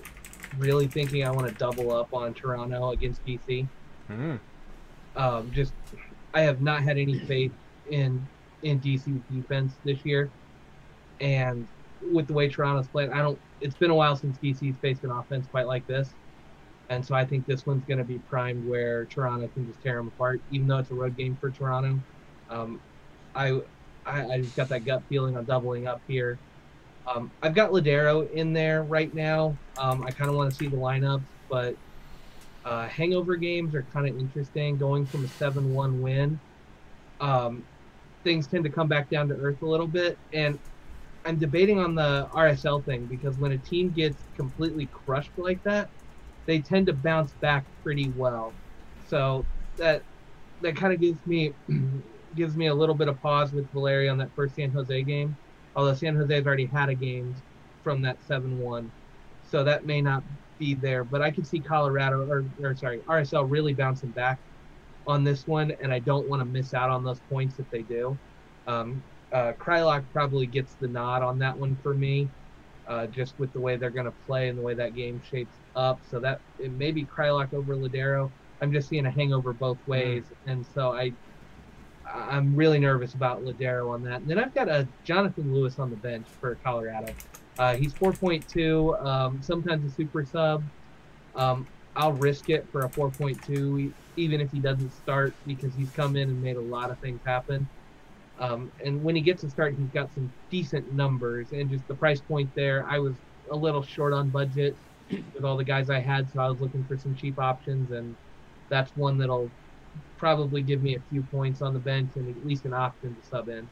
really thinking I want to double up on Toronto against DC. Hmm. Um, just, I have not had any faith in in DC's defense this year, and with the way Toronto's played, I don't. It's been a while since DC's faced an offense quite like this, and so I think this one's going to be primed where Toronto can just tear them apart, even though it's a road game for Toronto. Um, I, I I just got that gut feeling on doubling up here. Um, I've got Lodeiro in there right now. Um, I kind of want to see the lineups, but uh, hangover games are kind of interesting. Going from a 7 1 win, um, things tend to come back down to earth a little bit. And I'm debating on the RSL thing because when a team gets completely crushed like that, they tend to bounce back pretty well. So that that kind of gives me gives me a little bit of pause with Valeri on that first San Jose game. Although San Jose's already had a game from that 7-1, so that may not be there. But I could see Colorado or, or sorry RSL really bouncing back on this one, and I don't want to miss out on those points if they do. Um, uh, Kreilach probably gets the nod on that one for me, uh, just with the way they're going to play and the way that game shapes up. So that it may be Kreilach over Lodeiro. I'm just seeing a hangover both ways, and so I I'm really nervous about Lodeiro on that. And then I've got a Jonathan Lewis on the bench for Colorado. Uh, he's 4.2, um, sometimes a super sub. Um, I'll risk it for a 4.2, even if he doesn't start, because he's come in and made a lot of things happen. Um, and when he gets to start, he's got some decent numbers, and just the price point there, I was a little short on budget with all the guys I had, so I was looking for some cheap options, and that's one that'll probably give me a few points on the bench and at least an option to sub in.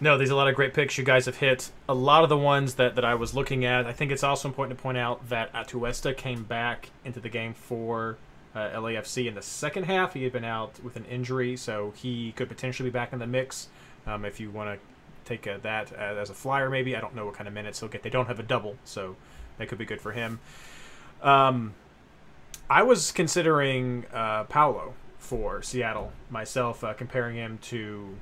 No, there's a lot of great picks you guys have hit. A lot of the ones that, that I was looking at. I think it's also important to point out that Atuesta came back into the game for uh, LAFC in the second half. He had been out with an injury, so he could potentially be back in the mix. Um, if you want to take uh, that as a flyer, maybe I don't know what kind of minutes he'll get. They don't have a double, so that could be good for him. Um, I was considering uh, Paulo for Seattle myself, uh, comparing him to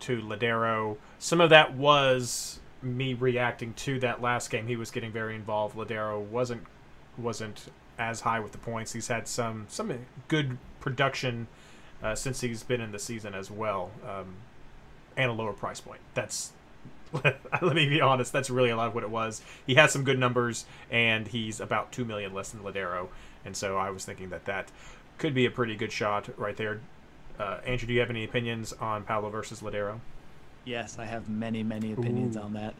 to Lodeiro. Some of that was me reacting to that last game. He was getting very involved. Lodeiro wasn't wasn't as high with the points. He's had some some good production uh, since he's been in the season as well, um, and a lower price point. That's let me be honest. That's really a lot of what it was. He has some good numbers, and he's about two million less than Lodeiro, and so I was thinking that that could be a pretty good shot right there. Uh, Andrew, do you have any opinions on Paulo versus Lodeiro? Yes, I have many, many opinions Ooh, on that.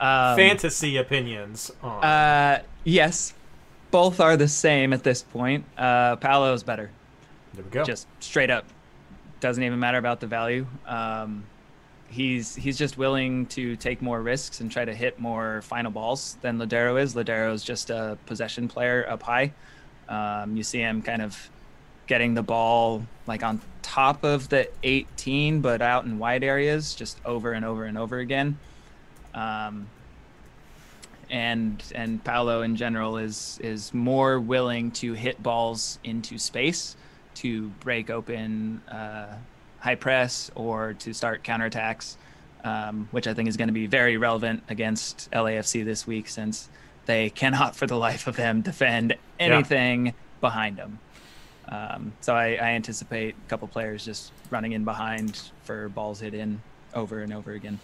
Um, Fantasy opinions on. Uh, yes, both are the same at this point. Uh, Paulo's better. there we go. Just straight up, doesn't even matter about the value. Um, he's he's just willing to take more risks and try to hit more final balls than Lodeiro is. Lodeiro is just a possession player up high. Um, you see him kind of getting the ball like on top of the 18, but out in wide areas, just over and over and over again. Um, and and Paulo in general is is more willing to hit balls into space to break open uh, high press or to start counterattacks, um, which I think is going to be very relevant against LAFC this week since they cannot for the life of them defend anything behind them. Um, so I, I anticipate a couple players just running in behind for balls hit in over and over again.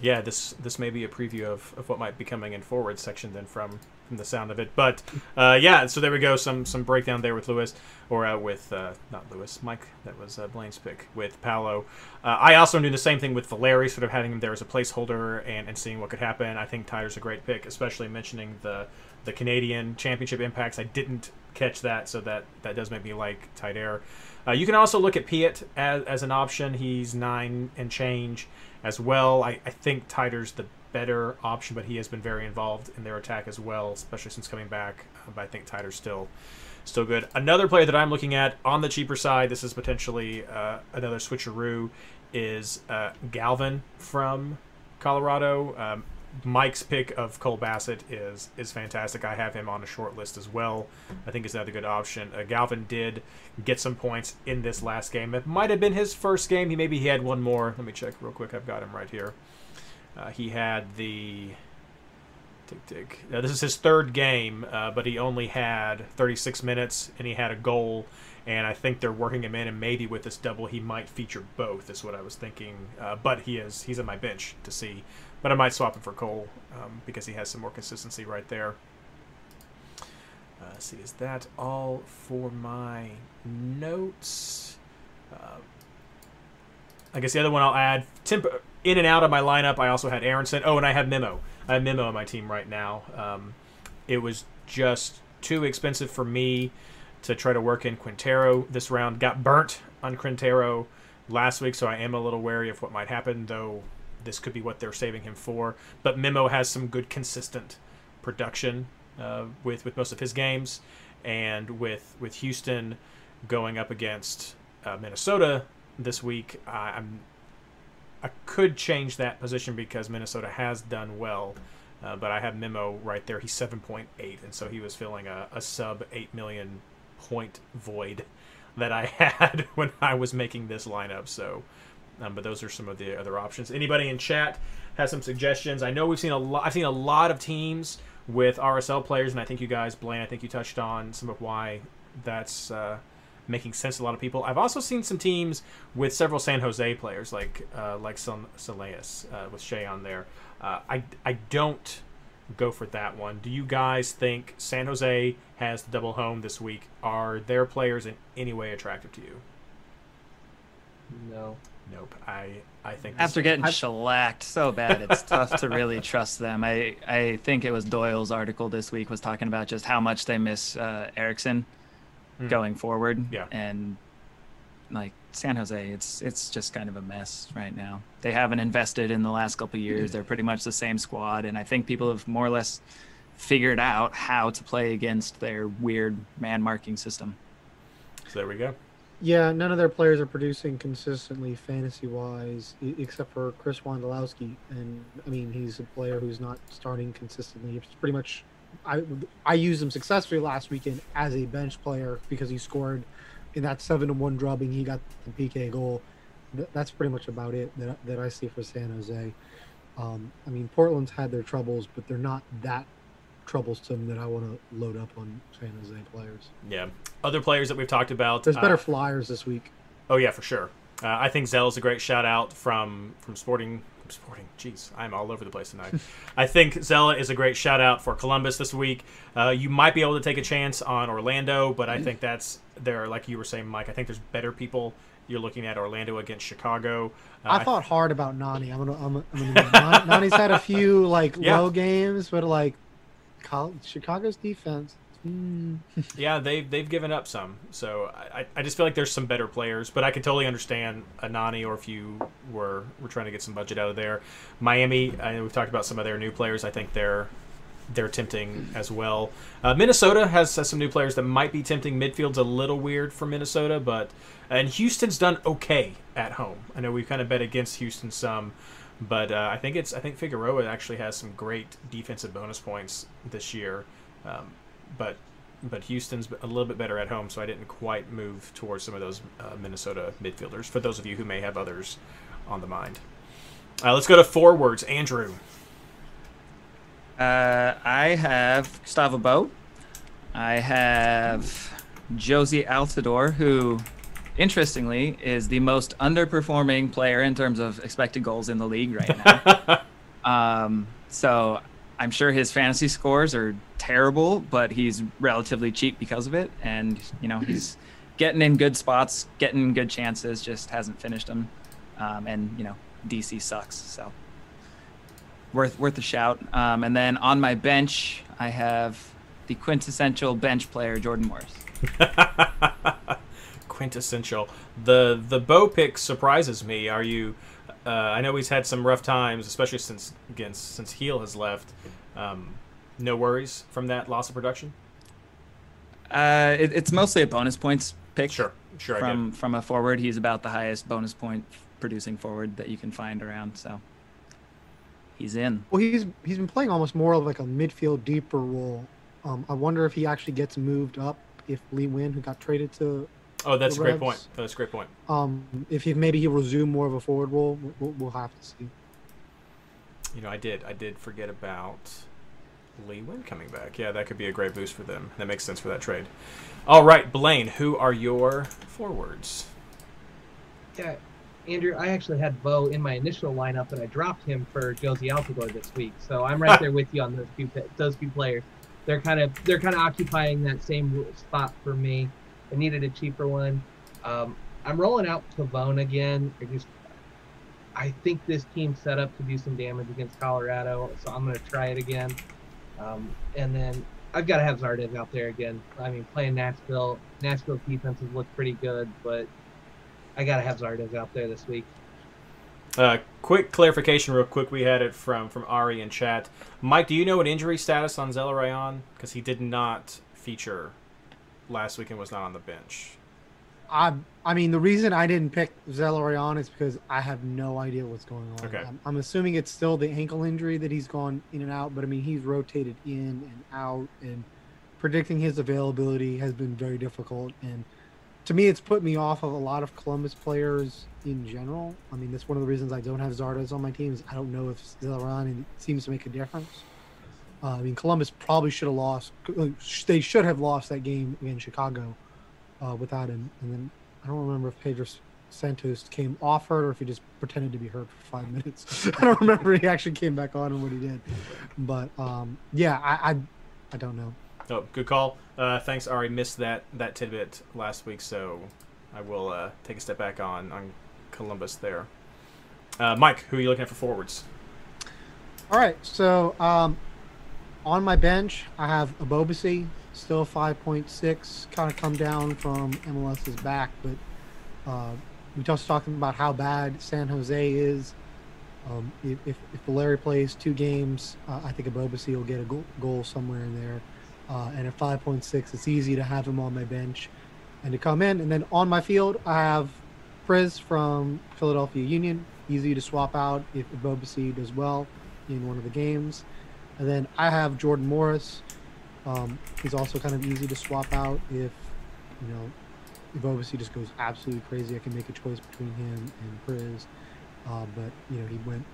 yeah, this this may be a preview of, of what might be coming in forward section then from from the sound of it. But uh, yeah, so there we go. Some some breakdown there with Lewis or uh, with uh, not Lewis, Mike. That was uh, Blaine's pick with Paulo. Uh, I also am doing the same thing with Valeri, sort of having him there as a placeholder and, and seeing what could happen. I think Taider's a great pick, especially mentioning the the Canadian Championship impacts. I didn't catch that, so that that does make me like Taider. Uh, you can also look at Piet as, as an option. He's nine and change as well. I, I think Taider's the better option, but he has been very involved in their attack as well, especially since coming back. Uh, but I think Taider's still still good. Another player that I'm looking at on the cheaper side, this is potentially uh, another switcheroo, is uh, Galván from Colorado. Um, Mike's pick of Cole Bassett is is fantastic. I have him on a short list as well. I think is another good option. Uh, Galván did get some points in this last game. It might have been his first game. He maybe he had one more. Let me check real quick. I've got him right here. Uh, he had the tick tick. Now, this is his third game, uh, but he only had 36 minutes and he had a goal. And I think they're working him in, and maybe with this double, he might feature both. Is what I was thinking. Uh, but he is he's on my bench to see. But I might swap him for Cole um, because he has some more consistency right there. Uh, see, is that all for my notes? Uh, I guess the other one I'll add temp- in and out of my lineup. I also had Aronson. Oh, and I have Memo. I have Memo on my team right now. Um, it was just too expensive for me to try to work in Quintero this round. Got burnt on Quintero last week, so I am a little wary of what might happen. Though this could be what they're saving him for. But Memo has some good consistent production uh, with with most of his games, and with with Houston going up against uh, Minnesota this week, I, I'm I could change that position because Minnesota has done well. Uh, but I have Memo right there. He's 7.8, and so he was filling a, a sub 8 million point void that I had when I was making this lineup. So, um, but those are some of the other options. Anybody in chat has some suggestions? I know we've seen a lot. I've seen a lot of teams with RSL players, and I think you guys, Blaine, I think you touched on some of why that's uh, making sense to a lot of people. I've also seen some teams with several San Jose players, like uh, like Celeus uh, with Shea on there. Uh, I I don't go for that one. Do you guys think San Jose has the double home this week? Are their players in any way attractive to you? No. Nope. I I think After getting shellacked so bad, it's tough to really trust them. I I think it was Doyle's article this week was talking about just how much they miss uh, Eriksson Hmm. going forward. Yeah. And like San Jose, it's it's just kind of a mess right now. They haven't invested in the last couple of years. They're pretty much the same squad, and I think people have more or less figured out how to play against their weird man marking system. So there we go. Yeah, none of their players are producing consistently fantasy wise, except for Chris Wondolowski. And I mean, he's a player who's not starting consistently. It's pretty much, I I used him successfully last weekend as a bench player because he scored in that seven to one drubbing. He got the PK goal. That's pretty much about it that that I see for San Jose. Um, I mean, Portland's had their troubles, but they're not that troublesome that I want to load up on San Jose players. Yeah. Other players that we've talked about. There's better uh, flyers this week. Oh yeah, for sure. Uh, I think Zell is a great shout out from from Sporting. From Sporting, jeez, I'm all over the place tonight. I think Zella is a great shout out for Columbus this week. Uh, you might be able to take a chance on Orlando, but I think that's there. Like you were saying, Mike. I think there's better people. You're looking at Orlando against Chicago. Uh, I thought hard about Nani. I'm gonna. I'm, I'm gonna Nani's had a few like Yeah. low games, but like, Chicago's defense. mm, Yeah, they've they've given up some. So I, I just feel like there's some better players, but I can totally understand Anani or if you were were trying to get some budget out of there. Miami, I we've talked about some of their new players. I think they're they're tempting as well. Uh, Minnesota has, has some new players that might be tempting. Midfield's a little weird for Minnesota, but and Houston's done okay at home. I know we've kind of bet against Houston some, but uh, I think it's I think Figueroa actually has some great defensive bonus points this year. Um, but but Houston's a little bit better at home, so I didn't quite move towards some of those uh, Minnesota midfielders. For those of you who may have others on the mind, uh, let's go to forwards. Andrew, Uh, I have Gustavo Bou. I have Jozy Altidore, who, interestingly, is the most underperforming player in terms of expected goals in the league right now. um, so I'm sure his fantasy scores are terrible, but he's relatively cheap because of it, and you know he's getting in good spots, getting good chances, just hasn't finished them. Um, and you know DC sucks, so worth worth a shout. Um, and then on my bench, I have the quintessential bench player, Jordan Morris. quintessential. The the Bou pick surprises me. Are you? Uh, I know he's had some rough times, especially since again since Gil has left. Um, no worries from that loss of production. Uh, it, it's mostly a bonus points pick. Sure, sure, I From from a forward, he's about the highest bonus point producing forward that you can find around. So he's in. Well, he's he's been playing almost more of like a midfield deeper role. Um, I wonder if he actually gets moved up if Lee Nguyen, who got traded to, Oh, that's a great Revs. point. That's a great point. um, if he maybe he'll resume more of a forward role. We'll, we'll have to see. You know, I did. I did forget about Lee Nguyen coming back. Yeah, that could be a great boost for them. That makes sense for that trade. All right, Blaine, who are your forwards? Yeah, Andrew, I actually had Bou in my initial lineup, and I dropped him for Jozy Altidore this week. So I'm right there with you on those few pa- those few players. They're kind of they're kind of occupying that same spot for me. I needed a cheaper one. Um, I'm rolling out Pavone again. I just I think this team's set up to do some damage against Colorado, so I'm going to try it again. Um, and then I've got to have Zardes out there again. I mean, playing Nashville, Nashville's defenses look pretty good, but I got to have Zardes out there this week. Uh, quick clarification, real quick. We had it from from Ari in chat. Mike, do you know an injury status on Zelarayan? Because he did not feature last week and was not on the bench. I I mean the reason I didn't pick Zelarayan is because I have no idea what's going on. Okay. I'm, I'm assuming it's still the ankle injury that he's gone in and out, but I mean he's rotated in and out, and predicting his availability has been very difficult. And to me, it's put me off of a lot of Columbus players in general. I mean that's one of the reasons I don't have Zardes on my teams. I don't know if Zelarayan seems to make a difference. Uh, I mean Columbus probably should have lost. They should have lost that game against Chicago uh, without him. And then I don't remember if Pedro Santos came off hurt or if he just pretended to be hurt for five minutes. I don't remember he actually came back on and what he did. But um, yeah, I, I I don't know. Oh, good call. Uh, thanks, Ari. Missed that that tidbit last week, so I will uh, take a step back on on Columbus there. Uh, Mike, who are you looking at for forwards? All right, so um, on my bench I have Ebobisse, still 5.6, kind of come down from MLS's back, but uh, we just talking about how bad San Jose is. Um, if, if, plays two games, uh, I think Ebobisse will get a goal, goal somewhere in there. Uh, and at 5.6, it's easy to have him on my bench and to come in. And then on my field, I have Priz from Philadelphia Union, easy to swap out if Ebobisse does well in one of the games. And then I have Jordan Morris. Um, he's also kind of easy to swap out if, you know, if Obasi just goes absolutely crazy. I can make a choice between him and Priz. Uh, but, you know, he went,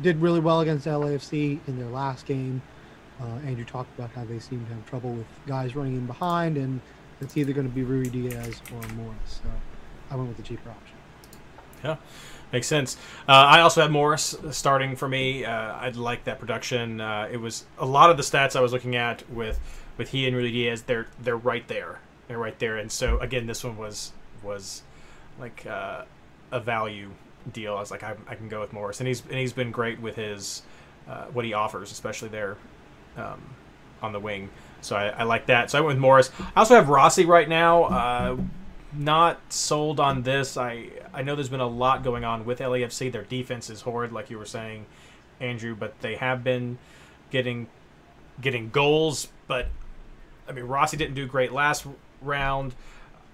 did really well against LAFC in their last game. Uh, Andrew talked about how they seem to have trouble with guys running in behind, and it's either going to be Ruidíaz or Morris. So I went with the cheaper option. Yeah, makes sense. Uh, I also had Morris starting for me. Uh, I like that production. Uh, it was a lot of the stats I was looking at with with he and Ruidíaz. They're they're right there. They're right there. And so again, this one was was like uh, a value deal. I was like, I, I can go with Morris, and he's and he's been great with his uh, what he offers, especially there um, on the wing. So I, I like that. So I went with Morris. I also have Rossi right now. Not sold on this. I I know there's been a lot going on with LAFC. Their defense is horrid, like you were saying, Andrew. But they have been getting getting goals. But I mean, Rossi didn't do great last round.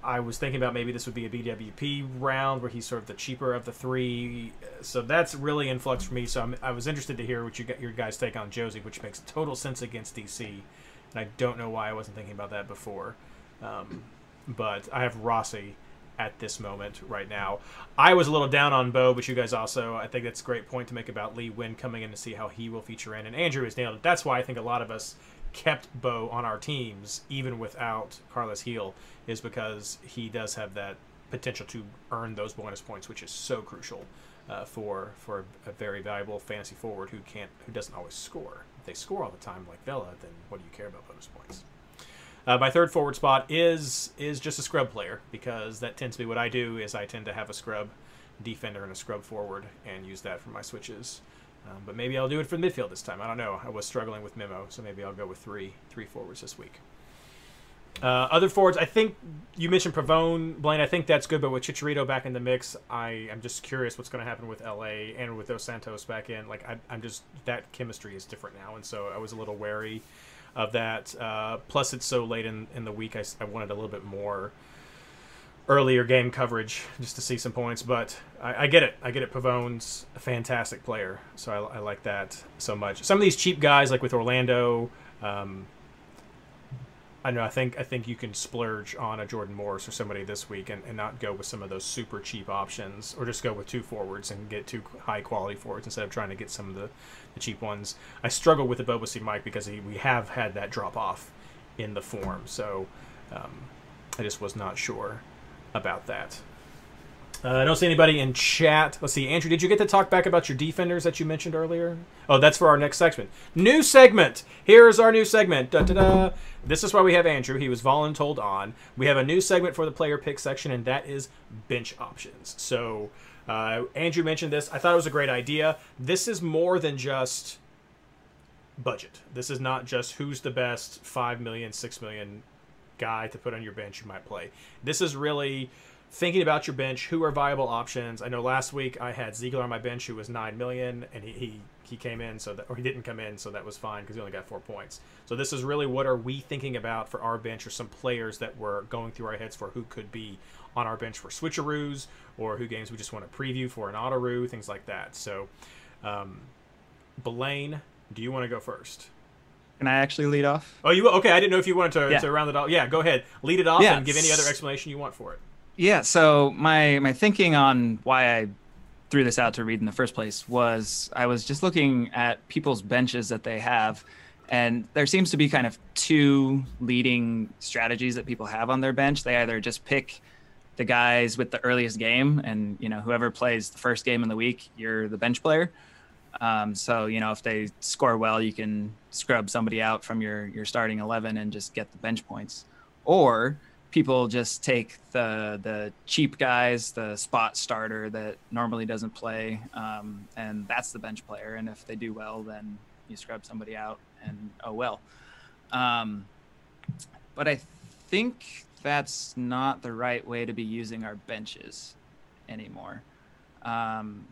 I was thinking about maybe this would be a BWP round where he's sort of the cheaper of the three. So that's really in flux for me. So I'm, i was interested to hear what you got your guys' take on Jozy, which makes total sense against DC. And I don't know why I wasn't thinking about that before. Um, but I have Rossi at this moment right now. I was a little down on Bou, but you guys also, I think that's a great point to make about Lee Nguyen coming in to see how he will feature in. And Andrew has nailed it. That's why I think a lot of us kept Bou on our teams even without Carlos Gil, is because he does have that potential to earn those bonus points, which is so crucial uh, for for a very valuable fantasy forward who can't who doesn't always score. If they score all the time like Vela, then what do you care about bonus points? Uh, my third forward spot is is just a scrub player because that tends to be what I do. Is I tend to have a scrub defender and a scrub forward and use that for my switches. Um, but maybe I'll do it for the midfield this time. I don't know. I was struggling with Memo, so maybe I'll go with three three forwards this week. Uh, other forwards, I think you mentioned Pavón, Blaine. I think that's good, but with Chicharito back in the mix, I am just curious what's going to happen with LA and with Dos Santos back in. Like I, I'm just that chemistry is different now, and so I was a little wary of that. Uh, plus, it's so late in, in the week, I, I wanted a little bit more earlier game coverage just to see some points. But I, I get it. I get it. Pavón's a fantastic player, so I, I, like that so much. Some of these cheap guys, like with Orlando, um, I know. I think I think you can splurge on a Jordan Morris or somebody this week and, and not go with some of those super cheap options, or just go with two forwards and get two high quality forwards instead of trying to get some of the, the cheap ones. I struggle with the Ebobisse Mike because he, we have had that drop off in the form, so um, I just was not sure about that. Uh, I don't see anybody in chat. Let's see, Andrew, did you get to talk back about your defenders that you mentioned earlier? Oh, that's for our next segment. New segment. Here's our new segment. Da, da, da. This is why we have Andrew. He was voluntold on. We have a new segment for the player pick section, and that is bench options. So, uh, Andrew mentioned this. I thought it was a great idea. This is more than just budget. This is not just who's the best 5 million, 6 million guy to put on your bench you might play. This is really thinking about your bench, who are viable options? I know last week I had Ziegler on my bench, who was nine million, and he he, he came in, so that or he didn't come in, so that was fine because he only got four points. So this is really what are we thinking about for our bench, or some players that we're going through our heads for who could be on our bench for switcheroos, or who games we just want to preview for an autoroo, things like that. So, um, Blaine, do you want to go first? Can I actually lead off? Oh, you okay? I didn't know if you wanted to, Yeah. to round it off. Yeah, go ahead, lead it off, Yeah. and give any other explanation you want for it. Yeah, so my my thinking on why I threw this out to read in the first place was I was just looking at people's benches that they have and there seems to be kind of two leading strategies that people have on their bench. They either just pick the guys with the earliest game and you know whoever plays the first game in the week, you're the bench player. Um, so you know if they score well, you can scrub somebody out from your your starting 11 and just get the bench points. Or people just take the the cheap guys, the spot starter that normally doesn't play, um, and that's the bench player. And if they do well, then you scrub somebody out, and oh well. Um, but I think that's not the right way to be using our benches anymore. Um,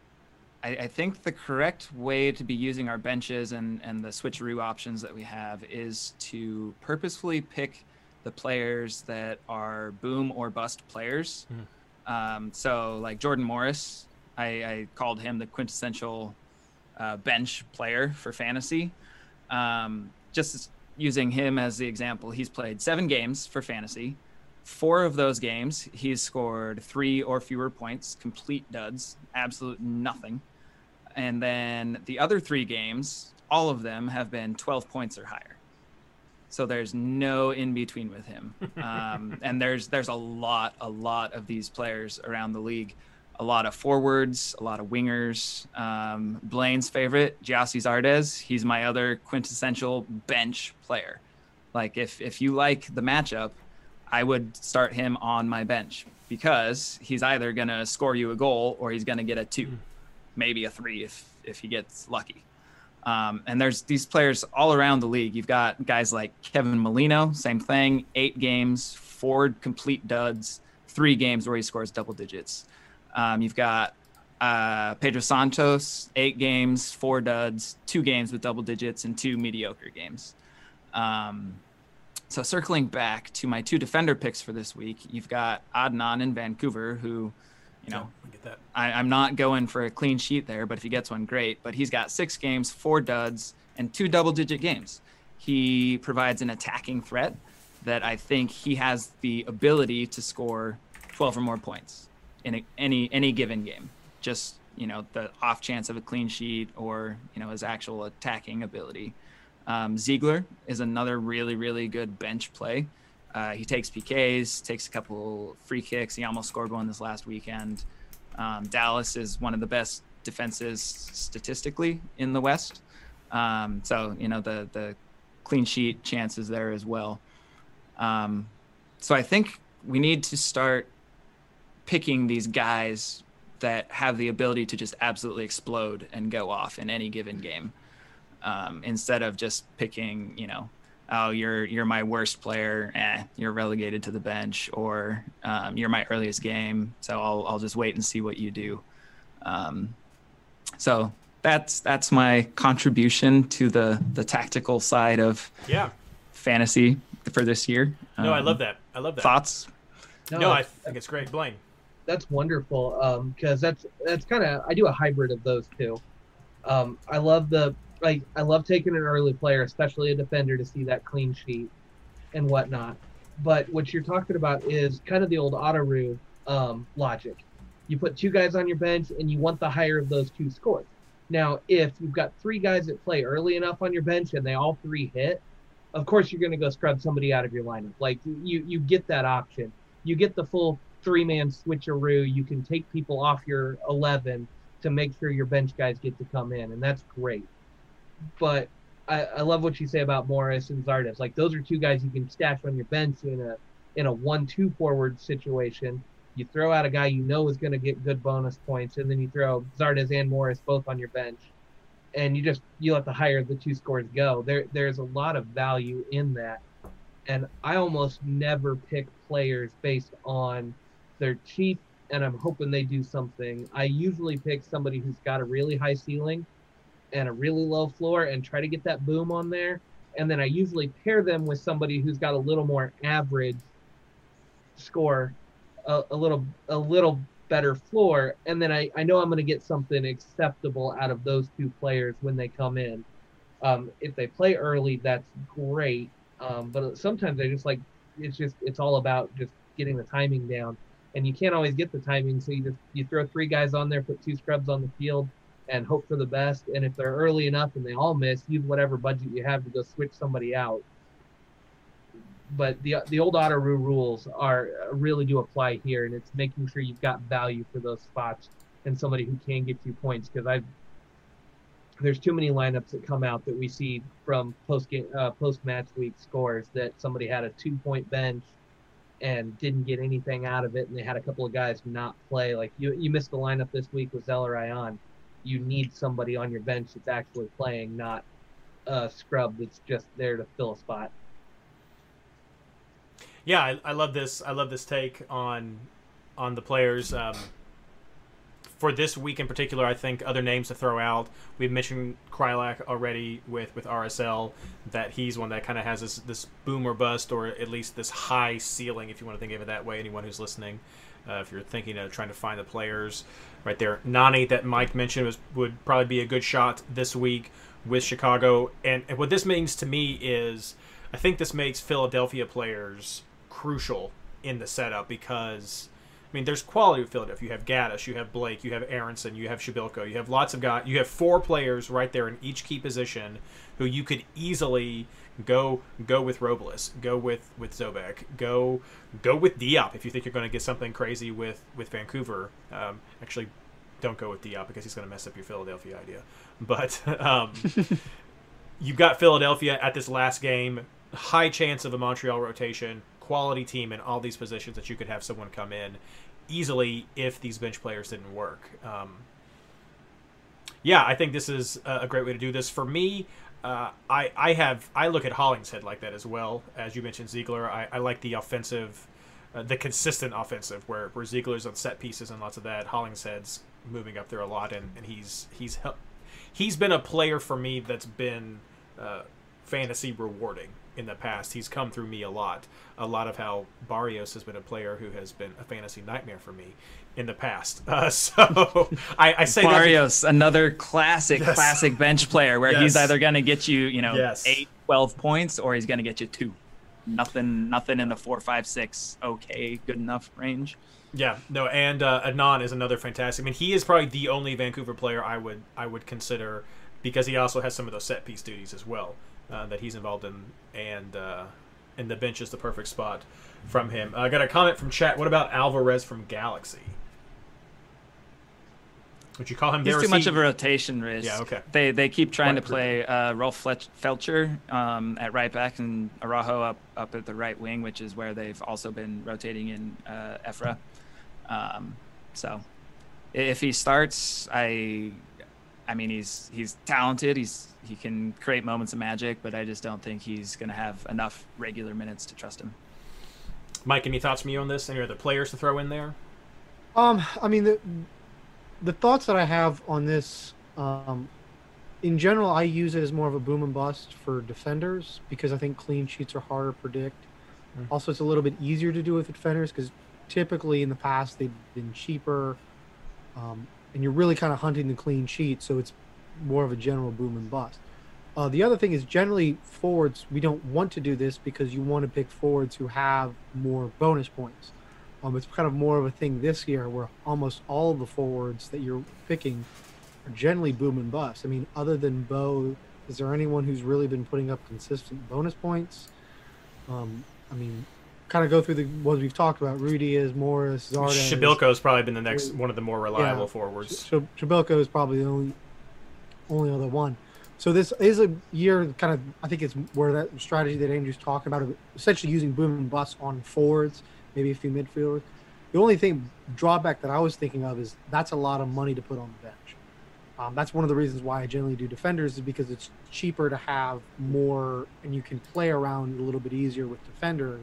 I, I think the correct way to be using our benches and, and the switcheroo options that we have is to purposefully pick the players that are boom or bust players. Um, so, like Jordan Morris, I, I called him the quintessential uh, bench player for fantasy. Um, just using him as the example, he's played seven games for fantasy. Four of those games, he's scored three or fewer points, complete duds, absolute nothing. And then the other three games, all of them have been 12 points or higher. So there's no in between with him. Um, and there's there's a lot, a lot of these players around the league. A lot of forwards, a lot of wingers. Um, Blaine's favorite, Gyasi Zardes. He's my other quintessential bench player. Like if if you like the matchup, I would start him on my bench because he's either gonna score you a goal or he's gonna get a two, maybe a three if if he gets lucky. Um, and there's these players all around the league. You've got guys like Kevin Molino, same thing, eight games, four complete duds, three games where he scores double digits. Um, you've got uh, Pedro Santos, eight games, four duds, two games with double digits, and two mediocre games. Um, so circling back to my two defender picks for this week, you've got Adnan in Vancouver, who, you know, I get that. I, I'm not going for a clean sheet there, but if he gets one, great. But he's got six games, four duds, and two double digit games. He provides an attacking threat that I think he has the ability to score 12 or more points in a, any any given game. Just you know the off chance of a clean sheet or you know his actual attacking ability. Um, Ziegler is another really really good bench play. Uh, he takes PKs, takes a couple free kicks. He almost scored one this last weekend. Um, Dallas is one of the best defenses statistically in the West. Um, so you know the the clean sheet chances there as well. Um, so I think we need to start picking these guys that have the ability to just absolutely explode and go off in any given game, um, instead of just picking you know oh you're you're my worst player eh, you're relegated to the bench or um, you're my earliest game so I'll, I'll just wait and see what you do um, so that's that's my contribution to the the tactical side of Yeah. fantasy for this year No, I Um, love that. I love that. thoughts No, I think it's great. Blaine. that's wonderful because that's that's kind of I do a hybrid of those two. Um, I love the like I love taking an early player, especially a defender, to see that clean sheet and whatnot. But what you're talking about is kind of the old autoroo um, logic. You put two guys on your bench and you want the higher of those two scores. Now, if you've got three guys that play early enough on your bench and they all three hit, of course you're going to go scrub somebody out of your lineup. Like you, you get that option. You get the full three man switcheroo. You can take people off your 11 to make sure your bench guys get to come in, and that's great. But I, I love what you say about Morris and Zardes. Like those are two guys you can stash on your bench in a in a one-two forward situation. You throw out a guy you know is going to get good bonus points, and then you throw Zardes and Morris both on your bench, and you just you let the higher the two scores go. There there's a lot of value in that, and I almost never pick players based on they're cheap and I'm hoping they do something, I usually pick somebody who's got a really high ceiling and a really low floor and try to get that boom on there. And then I usually pair them with somebody who's got a little more average score, a, a little a little better floor, and then I, I know I'm going to get something acceptable out of those two players when they come in. Um, if they play early, that's great. Um, but sometimes I just like it's just it's all about just getting the timing down, and you can't always get the timing. So you just you throw three guys on there, put two scrubs on the field, and hope for the best. And if they're early enough and they all miss, use whatever budget you have to go switch somebody out. But the the old autoroo rules are really do apply here, and it's making sure you've got value for those spots and somebody who can get you points. Because I've there's too many lineups that come out that we see from post game uh, post match week scores that somebody had a two point bench and didn't get anything out of it, and they had a couple of guys not play. Like you, you missed the lineup this week with Zelarayan. You need somebody on your bench that's actually playing, not a scrub that's just there to fill a spot. Yeah, I, I love this. I love this take on on the players. Um, for this week in particular, I think other names to throw out. We've mentioned Kreilach already with, with RSL, that he's one that kind of has this, this boom or bust, or at least this high ceiling, if you want to think of it that way. Anyone who's listening, uh, if you're thinking of trying to find the players right there. Nani, that Mike mentioned, was would probably be a good shot this week with Chicago. And, and what this means to me is I think this makes Philadelphia players crucial in the setup because I mean, there's quality with Philadelphia. You have Gaddis, you have Blake, you have Aaronson, you have Przybylko, you have lots of guys. You have four players right there in each key position who you could easily go go with Robles, go with with Zobek, go go with Diop if you think you're going to get something crazy with with Vancouver. Um, actually, don't go with Diop because he's going to mess up your Philadelphia idea. But um, you've got Philadelphia at this last game, high chance of a Montreal rotation quality team in all these positions that you could have someone come in easily if these bench players didn't work. Um, yeah, I think this is a great way to do this. For me, uh, I I have I look at Hollingshead like that as well. As you mentioned, Ziegler. I, I like the offensive, uh, the consistent offensive where where Ziegler's on set pieces and lots of that. Hollingshead's moving up there a lot, and, and he's he's he's been a player for me that's been uh, fantasy rewarding in the past. He's come through me a lot. A lot of how Barrios has been a player who has been a fantasy nightmare for me in the past. Uh, so I, I, say Barrios, another classic, yes. classic bench player where yes. he's either going to get you, you know, yes. eight, 12 points or he's going to get you two. Nothing, nothing in the four, five, six, okay, good enough range. Yeah, no, and uh, Adnan is another fantastic. I mean, he is probably the only Vancouver player I would I would consider because he also has some of those set piece duties as well uh, that he's involved in, and uh, and the bench is the perfect spot from him. I got a comment from chat. What about Alvarez from Galaxy? Would you call him? He's too much of a rotation risk. Yeah, okay. They they keep trying to play uh, Rolf Feltscher um, at right back and Araujo up up at the right wing, which is where they've also been rotating in uh, Efra. Um, so if he starts, I I mean he's he's talented. He's he can create moments of magic, but I just don't think he's going to have enough regular minutes to trust him. Mike, any thoughts from you on this? Any other players to throw in there? Um, I mean the the thoughts that I have on this, um, in general, I use it as more of a boom and bust for defenders because I think clean sheets are harder to predict. Mm. Also, it's a little bit easier to do with defenders because typically in the past they've been cheaper, um, and you're really kind of hunting the clean sheet, so it's more of a general boom and bust. Uh, the other thing is generally forwards, we don't want to do this because you want to pick forwards who have more bonus points. Um, it's kind of more of a thing this year where almost all of the forwards that you're picking are generally boom and bust. I mean, other than Bou, is there anyone who's really been putting up consistent bonus points? Um, I mean, kind of go through the ones we've talked about. Ruidíaz Morris, Zardes. Przybylko has probably been the next one of the more reliable yeah, forwards. Przybylko is probably the only only other one. So this is a year kind of I think it's where that strategy that Andrew's talking about, essentially using boom and bust on forwards, maybe a few midfielders. The only thing drawback that I was thinking of is that's a lot of money to put on the bench. Um, that's one of the reasons why I generally do defenders is because it's cheaper to have more and you can play around a little bit easier with defenders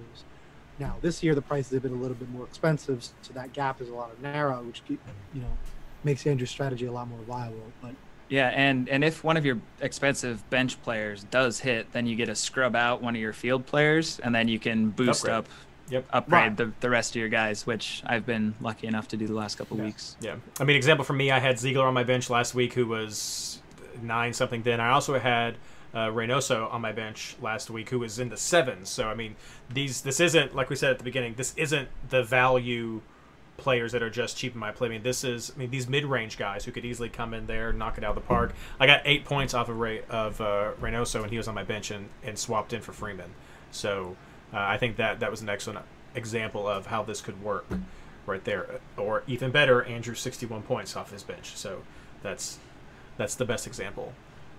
Now this year the prices have been a little bit more expensive, so that gap is a lot of narrow, which you know makes Andrew's strategy a lot more viable. But Yeah, and and if one of your expensive bench players does hit, then you get to scrub out one of your field players, and then you can boost Upgrade. up, Yep. upgrade Right. the, the rest of your guys, which I've been lucky enough to do the last couple weeks. Yeah. I mean, example for me, I had Ziegler on my bench last week, who was nine something. Then I also had uh, Reynoso on my bench last week, who was in the sevens. So I mean, these this isn't like we said at the beginning. This isn't the value players that are just cheap in my play. I mean, this is I mean these mid range guys who could easily come in there, knock it out of the park. I got eight points off of Ray, of uh, Reynoso, and he was on my bench and, and swapped in for Freeman. So uh, I think that that was an excellent example of how this could work right there. Or even better, Andrew 61 points off his bench. So that's that's the best example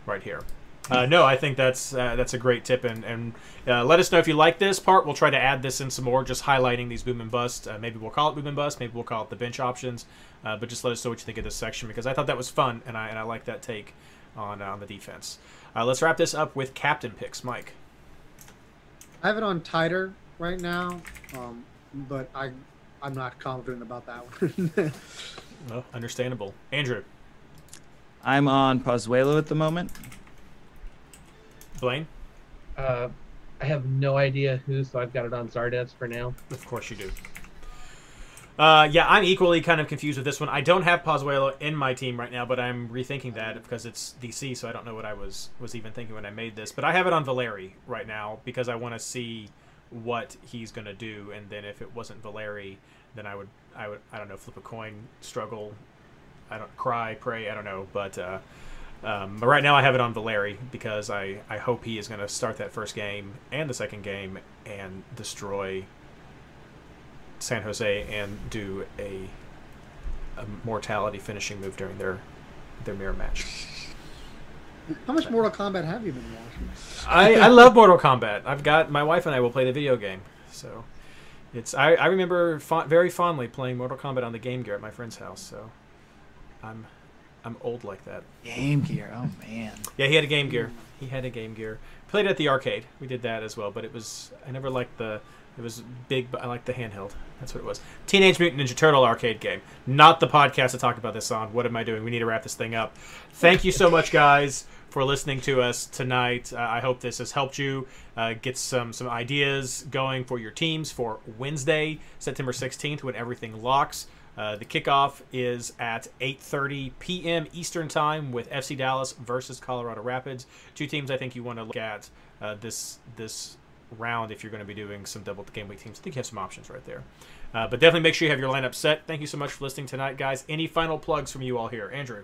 right here. Uh, no, I think that's uh, that's a great tip, and, and uh, let us know if you like this part. We'll try to add this in some more, just highlighting these boom and bust. Uh, maybe we'll call it boom and bust. Maybe we'll call it the bench options. Uh, but just let us know what you think of this section because I thought that was fun, and I and I like that take on uh, on the defense. Uh, let's wrap this up with captain picks, Mike. I have it on Taider right now, um, but I I'm not confident about that one. Well, understandable. Andrew, I'm on Pozuelo at the moment. Blaine, Uh, I have no idea who, so I've got it on Zardes for now. of course you do. Uh, yeah, I'm equally kind of confused with this one. I don't have Pozuelo in my team right now, but I'm rethinking that because it's DC, so I don't know what I was was even thinking when I made this. But I have it on Valeri right now because I want to see what he's going to do, and then if it wasn't Valeri, then I would I would I don't know flip a coin, struggle, I don't cry, pray, I don't know, but. Uh, um, but right now I have it on Valeri because I, I hope he is going to start that first game and the second game and destroy San Jose and do a, a mortality finishing move during their their mirror match. How much Mortal Kombat have you been watching? I, I love Mortal Kombat. I've got my wife and I will play the video game, so it's I, I remember fo- very fondly playing Mortal Kombat on the Game Gear at my friend's house. So I'm I'm old like that. Game Gear. Oh man. Yeah, he had a Game Gear. He had a Game Gear. Played at the arcade. We did that as well, but it was I never liked the it was big, but I like the handheld. That's what it was. Teenage Mutant Ninja Turtle arcade game. Not the podcast to talk about this on. What am I doing? We need to wrap this thing up. Thank you so much, guys, for listening to us tonight. Uh, I hope this has helped you uh, get some some ideas going for your teams for Wednesday, September 16th, when everything locks. Uh, the kickoff is at 8:30 p.m. Eastern Time with FC Dallas versus Colorado Rapids. Two teams I think you want to look at uh, this this round if you're going to be doing some double game week teams. I think you have some options right there. Uh, but definitely make sure you have your lineup set. Thank you so much for listening tonight, guys. Any final plugs from you all here, Andrew?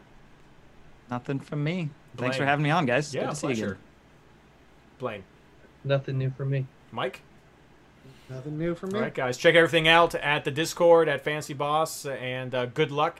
Nothing from me. Thanks for having me on, guys. Yeah, Good to see you pleasure. again. Blaine, Nothing new from me. Mike. Nothing new from me. All right, guys. Check everything out at the Discord at Fancy Boss, and uh, good luck